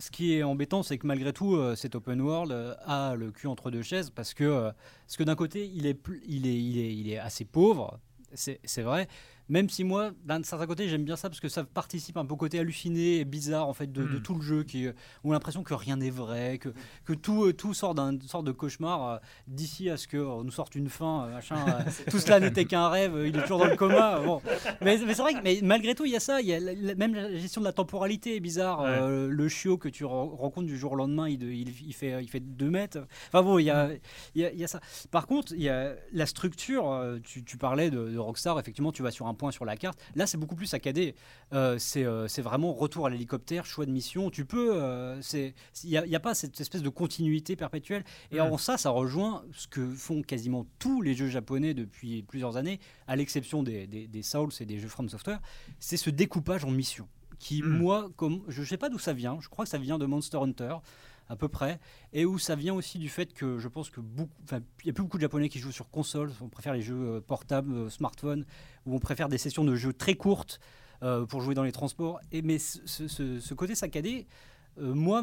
ce qui est embêtant, c'est que malgré tout, euh, cet open world euh, a le cul entre deux chaises parce que, euh, que d'un côté, il est, il est, il est, assez pauvre. C'est vrai. Même si moi, d'un certain côté, j'aime bien ça parce que ça participe un peu au côté halluciné et bizarre en fait de, de Mm. tout le jeu, qui euh, on a l'impression que rien n'est vrai, que, que tout, euh, tout sort d'un sorte de cauchemar euh, d'ici à ce qu'on nous sorte une fin, euh, machin. euh, tout cela n'était qu'un rêve, euh, il est toujours dans le coma. Bon. Mais, mais c'est vrai que mais malgré tout, il y a ça. Il y a la- la- même la gestion de la temporalité est bizarre. Euh, le chiot que tu ren- rencontres du jour au lendemain, il, de- il, il fait, il fait 2 mètres. Enfin bon, il y a, il y a, il y a ça. Par contre, il y a la structure. euh, Tu, tu parlais de, de Rockstar, effectivement, tu vas sur un point sur la carte. Là, c'est beaucoup plus saccadé. Euh, c'est euh, c'est vraiment retour à l'hélicoptère, choix de mission. Tu peux. euh, c'est- Il n'y a, pas cette espèce de continuité perpétuelle. Et Ouais. en ça, ça rejoint ce que font quasiment tous les jeux japonais depuis plusieurs années, à l'exception des, des, des Souls et des jeux From Software. C'est ce découpage en missions qui, Hmm. moi, comme je sais pas d'où ça vient, je crois que ça vient de Monster Hunter à peu près, et où ça vient aussi du fait que je pense que il y a plus beaucoup de Japonais qui jouent sur console, on préfère les jeux euh, portables, euh, smartphone, où on préfère des sessions de jeux très courtes euh, pour jouer dans les transports. Et mais ce côté saccadé, euh, moi,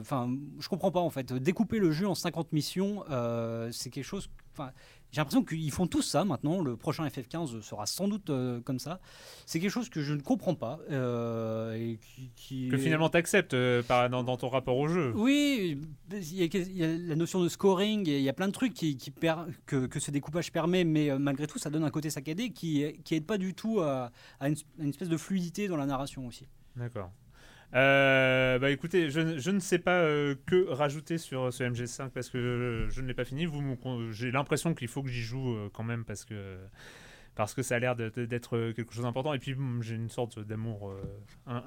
enfin, je comprends pas en fait. Découper le jeu en 50 missions, euh, c'est quelque chose. Enfin, j'ai l'impression qu'ils font tous ça maintenant. Le prochain FF15 sera sans doute euh, comme ça. C'est quelque chose que je ne comprends pas et qui, qui- Que finalement t'acceptes euh, par- dans, dans ton rapport au jeu. oui, il y, a, il y a la notion de scoring, il y a plein de trucs qui, qui per- que, que ce découpage permet, mais malgré tout, ça donne un côté saccadé qui qui aide pas du tout à, à une, à une espèce de fluidité dans la narration aussi. D'accord. Euh, bah écoutez, je, je ne sais pas euh, que rajouter sur ce MG5 parce que je, ne l'ai pas fini. J'ai l'impression qu'il faut que j'y joue euh, quand même parce que parce que ça a l'air d'être euh, quelque chose d'important. Et puis hum, j'ai une sorte d'amour euh,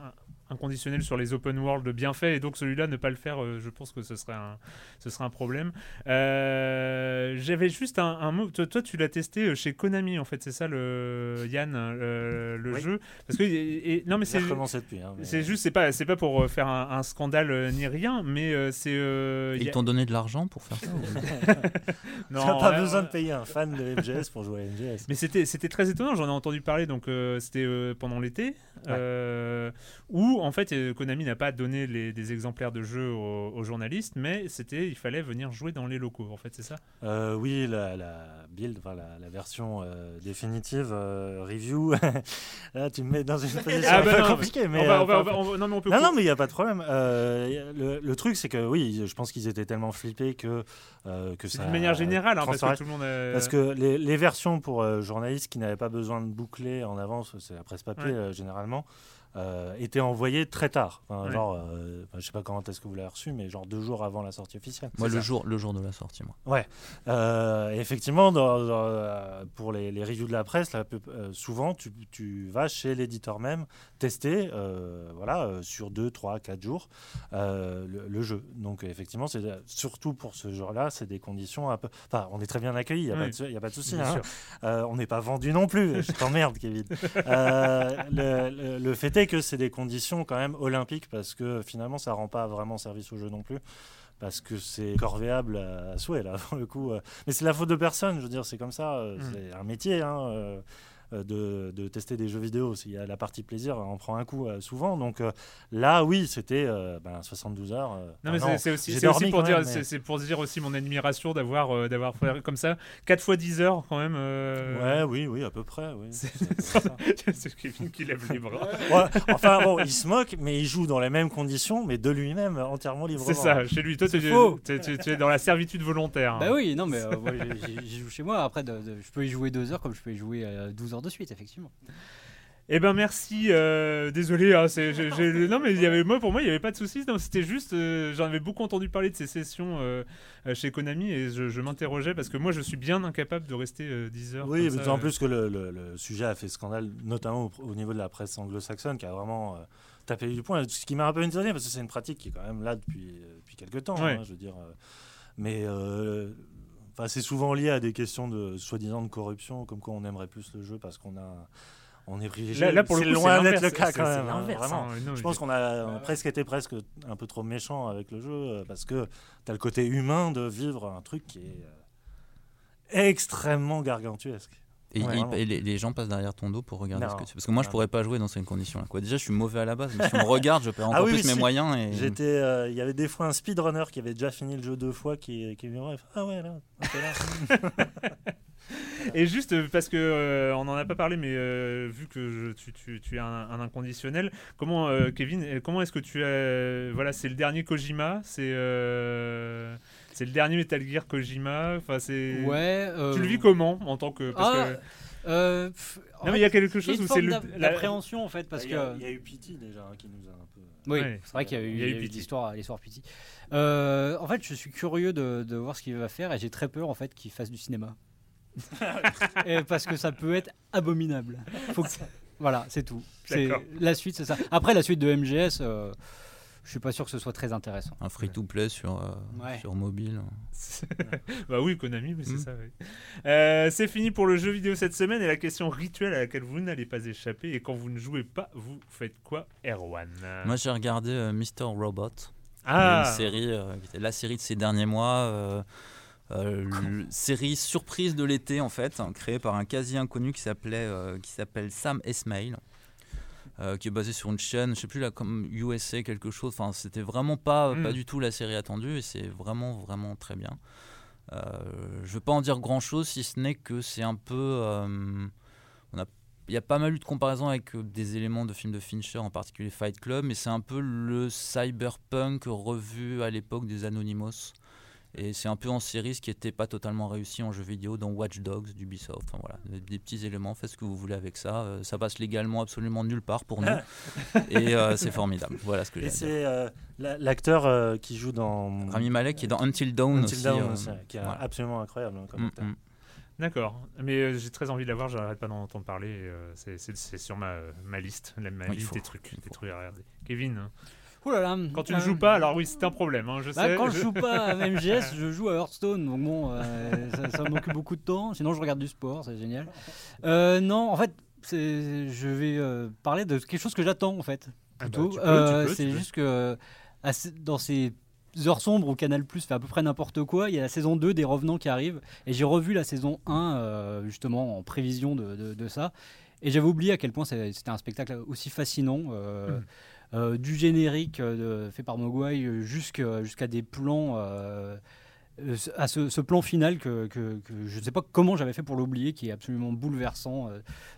inconditionnel sur les open world bien faits et donc celui-là ne pas le faire, euh, je pense que ce serait un ce serait un problème. Euh, J'avais juste un, un mot. Toi, toi, tu l'as testé euh, chez Konami en fait, c'est ça le Yann le Oui. jeu? Parce que et- et- non mais c'est depuis. hein, mais- c'est juste, c'est pas, c'est pas pour faire un, un scandale ni rien, mais euh, c'est. euh, Ils a- t'ont donné de l'argent pour faire ça Non, T'as pas euh, besoin de payer un fan de MGS pour jouer à MGS. Mais c'était, c'était très étonnant. J'en ai entendu parler. Donc euh, c'était euh, pendant l'été, euh, où en fait euh, Konami n'a pas donné les- des exemplaires de jeux aux, aux journalistes, mais c'était, il fallait venir jouer dans les locaux. En fait, c'est ça. Euh, oui, la, la build, enfin, la, la version euh, définitive euh, review. Là, tu me mets dans une position Ah un bah non, compliquée. Mais, on va- euh, on va- non, mais on peut non, cou- non, mais il n'y a pas de problème. Euh, le, le truc, c'est que oui, je pense qu'ils étaient tellement flippés que, euh, que C'est ça. d'une manière générale, hein, parce que tout le monde. a- Parce que les, les versions pour euh, journalistes qui n'avaient pas besoin de boucler en avance, c'est la presse papier Ouais. euh, généralement, euh, étaient envoyées très tard. Enfin, Ouais. Genre, euh, je sais pas quand est-ce que vous l'avez reçu, mais genre deux jours avant la sortie officielle. Moi, le ça. jour, le jour de la sortie, moi. Ouais. Euh, effectivement, dans- dans, pour les, les reviews de la presse, là, euh, souvent, tu, tu vas chez l'éditeur même tester euh, voilà, euh, sur 2, 3, 4 jours euh, le, le jeu. Donc, effectivement, c'est surtout pour ce genre-là, c'est des conditions un peu. Enfin, on est très bien accueillis, il n'y a, pas de sou- y a pas de souci. Bien hein. sûr. Euh, on n'est pas vendu non plus. Je t'emmerde, Kevin. Euh, le, le- le fait que c'est des conditions quand même olympiques parce que finalement, ça rend pas vraiment service au jeu non plus. Parce que c'est corvéable à souhait, là, pour le coup. euh. Mais c'est la faute de personne, je veux dire, c'est comme ça. euh, Mm. C'est un métier, hein, euh, de, de tester des jeux vidéo. Y a la partie plaisir, on prend un coup euh, souvent. Donc euh, là, oui, c'était euh, ben, 72 heures. euh, Non mais c'est- aussi, pour dire, même, mais- c'est pour dire aussi mon admiration d'avoir euh, d'avoir fait comme ça 4 fois 10 heures quand même. euh, Ouais, oui, oui, à peu près. Oui. C'est Kevin qui lève les bras. Ouais, enfin bon, il se moque, mais il joue dans les mêmes conditions, mais de lui-même, entièrement librement. C'est ça, chez lui. Toi, tu, es dans la servitude volontaire. Bah oui, non, mais euh, j'y joue chez moi. Après, de- de- je peux y jouer deux heures comme je peux y jouer euh, 12 heures de suite, effectivement. Eh ben merci. euh, désolé. hein, c'est- j'ai- j'ai- non mais il y avait moi pour moi il y avait pas de soucis. Non, C'était juste euh, j'en avais beaucoup entendu parler de ces sessions euh, chez Konami et je, je m'interrogeais parce que moi je suis bien incapable de rester euh, 10 heures. Oui, comme mais ça, en euh. plus que le, le- le sujet a fait scandale, notamment au, au niveau de la presse anglo-saxonne, qui a vraiment euh, tapé du poing. Ce qui m'a un peu étonné, parce que c'est une pratique qui est quand même là depuis, euh, depuis quelques temps. Ouais. hein, je veux dire, euh, mais euh, enfin, c'est souvent lié à des questions de soi-disant de corruption, comme quoi on aimerait plus le jeu parce qu'on a. On est privilégié. Là, là, pour le c'est coup, loin c'est d'être le cas quand même. hein, vraiment. hein, non, je pense qu'on a on a presque été presque un peu trop méchant avec le jeu euh, parce que tu as le côté humain de vivre un truc qui est euh, extrêmement gargantuesque. Et, Ouais, et- vraiment. et les, les gens passent derrière ton dos pour regarder Non. ce que tu fais. Parce que moi, je pourrais pas jouer dans ces conditions-là. Quoi. Déjà, je suis mauvais à la base, mais si on me regarde, je perds encore Ah oui, plus mes moyens. Et... J'étais, euh, il y avait des fois un speedrunner qui avait déjà fini le jeu deux fois qui, qui me dit ah ouais là, là. Et juste euh, parce que euh, on en a pas parlé, mais euh, vu que je- tu, tu- tu es un, un inconditionnel, comment euh, Kevin, comment est-ce que tu as, voilà, c'est le dernier Kojima, c'est euh, c'est le dernier Metal Gear Kojima, enfin c'est. Ouais. euh, Tu le vis comment en tant que parce Ah, que- euh, pff, Non mais il y a quelque chose où c'est forme le. d'a- la- d'appréhension en fait parce il, y a, que il y a eu Pity déjà hein, qui nous a un peu. oui, Ouais. c'est vrai qu'il y a eu, l'histoire, l'histoire Pity. Euh, en fait, je suis curieux de, de voir ce qu'il va faire et j'ai très peur en fait qu'il fasse du cinéma. Et parce que ça peut être abominable. Faut que- Voilà, c'est tout. La suite, c'est ça. Après la suite de MGS. Je suis pas sûr que ce soit très intéressant. Un free-to-play sur, euh, Ouais. sur mobile. bah oui, Konami, mais c'est Mm. ça. Euh, c'est fini pour le jeu vidéo cette semaine et la question rituelle à laquelle vous n'allez pas échapper. Et quand vous ne jouez pas, vous faites quoi, Erwan? Moi, j'ai regardé euh, Mr. Robot. Ah. Une série, euh, la série de ces derniers mois. euh, euh, série surprise de l'été en fait, hein, créée par un quasi inconnu qui s'appelait euh, qui s'appelle Sam Esmail, euh, qui est basé sur une chaîne, je sais plus là comme USA quelque chose. Enfin, c'était vraiment pas Mm. pas du tout la série attendue et c'est vraiment vraiment très bien. Euh, je veux pas en dire grand chose si ce n'est que c'est un peu euh, on a il y a pas mal eu de comparaisons avec euh, des éléments de films de Fincher, en particulier Fight Club, mais c'est un peu le cyberpunk revu à l'époque des Anonymous. Et c'est un peu en série ce qui n'était pas totalement réussi en jeu vidéo dans Watch Dogs d'Ubisoft. Enfin, voilà, des, des petits éléments, faites ce que vous voulez avec ça. Euh, ça passe légalement absolument nulle part pour nous. et euh, c'est formidable. Voilà ce que j'ai Et c'est euh, la- l'acteur euh, qui joue dans. Rami Malek qui est dans Until Dawn Until aussi. Dawn euh, aussi, qui est voilà. absolument incroyable. hein, comme Mm, acteur. mm. D'accord, mais euh, j'ai très envie de la voir, j'arrête pas d'en entendre parler. euh, c'est- sur ma, ma liste, la- ma Oui, liste faut, des trucs, des trucs à regarder. Kevin, Ouh là là, quand tu ne euh, joues pas, alors oui, c'est un problème, hein, je Bah, sais. quand je joue pas à MGS, je joue à Hearthstone, donc bon, euh, ça, ça m'occupe beaucoup de temps. Sinon, je regarde du sport, c'est génial. Euh, non, en fait, je vais parler de quelque chose que j'attends en fait. Ah bah, Plutôt, peux, tu c'est juste que dans ces heures sombres où Canal Plus fait à peu près n'importe quoi, il y a la saison 2 des Revenants qui arrive, et j'ai revu la saison 1 euh, justement en prévision de, de- de ça, et j'avais oublié à quel point c'était un spectacle aussi fascinant. euh, Mm. euh, du générique euh, fait par Mogwai euh, jusqu'à des plans euh, euh, à ce, ce plan final que, que- que je ne sais pas comment j'avais fait pour l'oublier qui est absolument bouleversant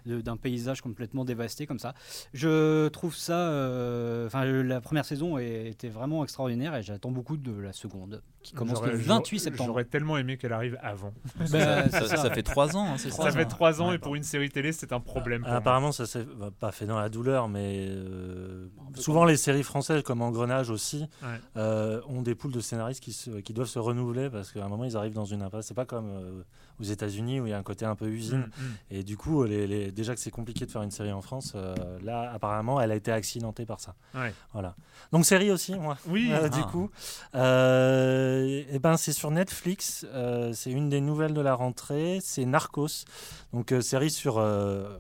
euh, d'un paysage complètement dévasté comme ça je trouve ça euh, enfin euh, la première saison était vraiment extraordinaire et j'attends beaucoup de la seconde qui commence le J'aurais- 28 septembre J'aurais tellement aimé qu'elle arrive avant. Bah, ça, c'est ça- ça fait trois ans, hein, Ça fait trois ans Ouais, et pour une série télé, c'est un problème. Ah, moi. apparemment, ça s'est bah, pas fait dans la douleur, mais euh, souvent les séries françaises, comme Engrenage aussi, Ouais. euh, ont des poules de scénaristes qui, se- qui doivent se renouveler parce qu'à un moment ils arrivent dans une impasse. C'est pas comme euh, aux États-Unis où il y a un côté un peu usine. Mm, mm. Et du coup, les, les- déjà que c'est compliqué de faire une série en France, euh, là apparemment elle a été accidentée par ça. Ouais. Voilà. Donc série aussi, moi. Oui. Euh, du Ah. coup, euh, eh ben c'est sur Netflix. euh, c'est une des nouvelles de la rentrée. C'est Narcos, donc euh, série sur euh,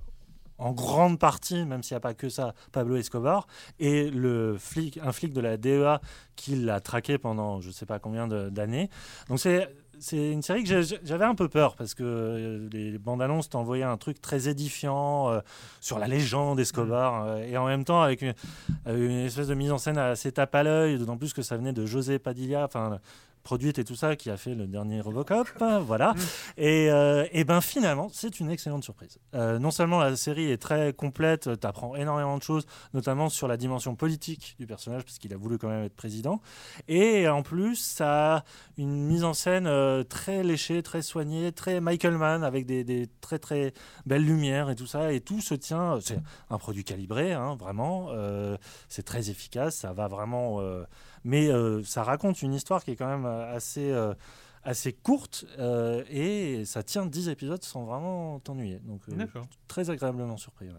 en grande partie, même s'il n'y a pas que ça, Pablo Escobar et le flic, un flic de la DEA qui l'a traqué pendant je sais pas combien d'années. Donc c'est c'est une série que j'avais un peu peur parce que euh, les bandes annonces t'envoyaient un truc très édifiant euh, sur la légende Escobar euh, et en même temps avec une, une espèce de mise en scène assez tape à l'œil, d'autant plus que ça venait de José Padilla, enfin produite et tout ça, qui a fait le dernier Robocop, voilà. Et, euh, et ben finalement, c'est une excellente surprise. Euh, non seulement la série est très complète, tu apprends énormément de choses, notamment sur la dimension politique du personnage, parce qu'il a voulu quand même être président. Et en plus, ça a une mise en scène euh, très léchée, très soignée, très Michael Mann, avec des, des très très belles lumières et tout ça. Et tout se tient. C'est un produit calibré, hein, vraiment. Euh, c'est très efficace, ça va vraiment. Mais euh, ça raconte une histoire qui est quand même euh, assez. euh, assez courte euh, et ça tient 10 épisodes sans vraiment t'ennuyer donc euh, très agréablement surpris ouais.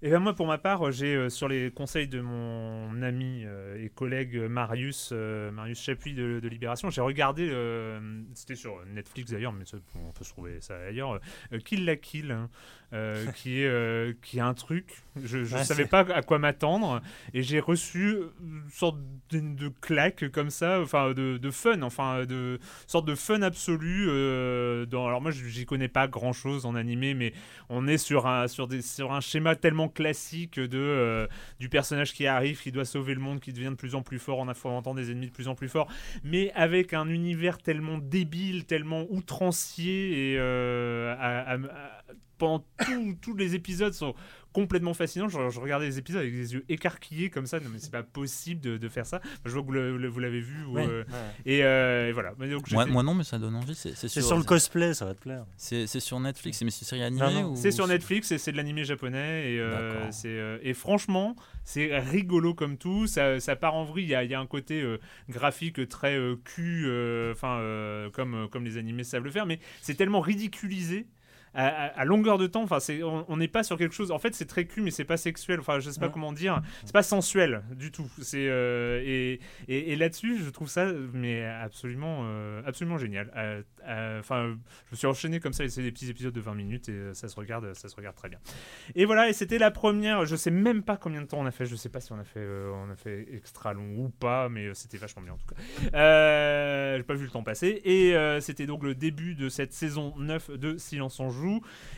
Et ben moi, pour ma part, j'ai euh, sur les conseils de mon ami euh, et collègue Marius, euh, Marius Chapuis de, de Libération, j'ai regardé, euh, c'était sur Netflix d'ailleurs, mais on peut se trouver ça ailleurs, euh, Kill la Kill, hein, euh, qui est euh, qui est un truc. Je, Ouais, savais pas à quoi m'attendre et j'ai reçu une sorte de, de claque comme ça, enfin de, de fun, enfin de sorte de fun absolu. euh, dans, alors moi, j'y connais pas grand chose en animé, mais on est sur un, sur des, sur un schéma tellement classique de, euh, du personnage qui arrive, qui doit sauver le monde, qui devient de plus en plus fort en affrontant des ennemis de plus en plus forts, mais avec un univers tellement débile, tellement outrancier, et euh, à- pendant tous les épisodes sont complètement fascinants. Je, je regardais les épisodes avec des yeux écarquillés comme ça, non mais c'est pas possible de, de faire ça. Je vois que vous le- vous l'avez vu. ou, euh, ouais. et, euh, et voilà. Mais donc, j'ai Moi, fait- moi non, mais ça donne envie. C'est c'est sur, sur le cosplay ça va te plaire C'est c'est sur Netflix, mais c'est une série animée Non, non, ou- C'est sur Netflix et c'est de l'animé japonais. Et, euh, c'est, euh, et franchement, c'est rigolo comme tout. Ça, ça part en vrille. Il y a, il y a un côté euh, graphique très euh, cul, euh, enfin, euh, comme, euh, comme les animés savent le faire. Mais c'est tellement ridiculisé. À, à- à longueur de temps. Enfin, c'est, on n'est pas sur quelque chose. En fait, c'est très cul, mais c'est pas sexuel. Enfin, je sais pas Ouais. comment dire. C'est pas sensuel du tout. C'est euh, et, et, et là-dessus, je trouve ça mais absolument, euh, absolument génial. Euh, Enfin, je me suis enchaîné comme ça. et C'est des petits épisodes de 20 minutes et ça se regarde, ça se regarde très bien. Et voilà, et c'était la première. Je sais même pas combien de temps on a fait. Je sais pas si on a fait, on a fait extra long ou pas, mais c'était vachement bien en tout cas. J'ai pas vu le temps passer. Et c'était donc le début de cette saison 9 de Silence en joue.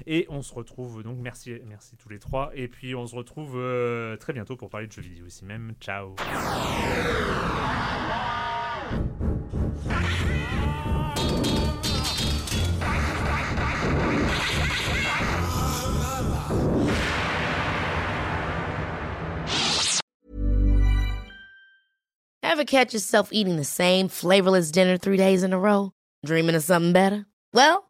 Et on se retrouve donc. Merci, merci tous les trois. Et puis on se retrouve euh, très bientôt pour parler de jeux vidéo ici même. Ciao. Ever catch yourself eating the same flavorless dinner three days in a row? Dreaming of something better? Well,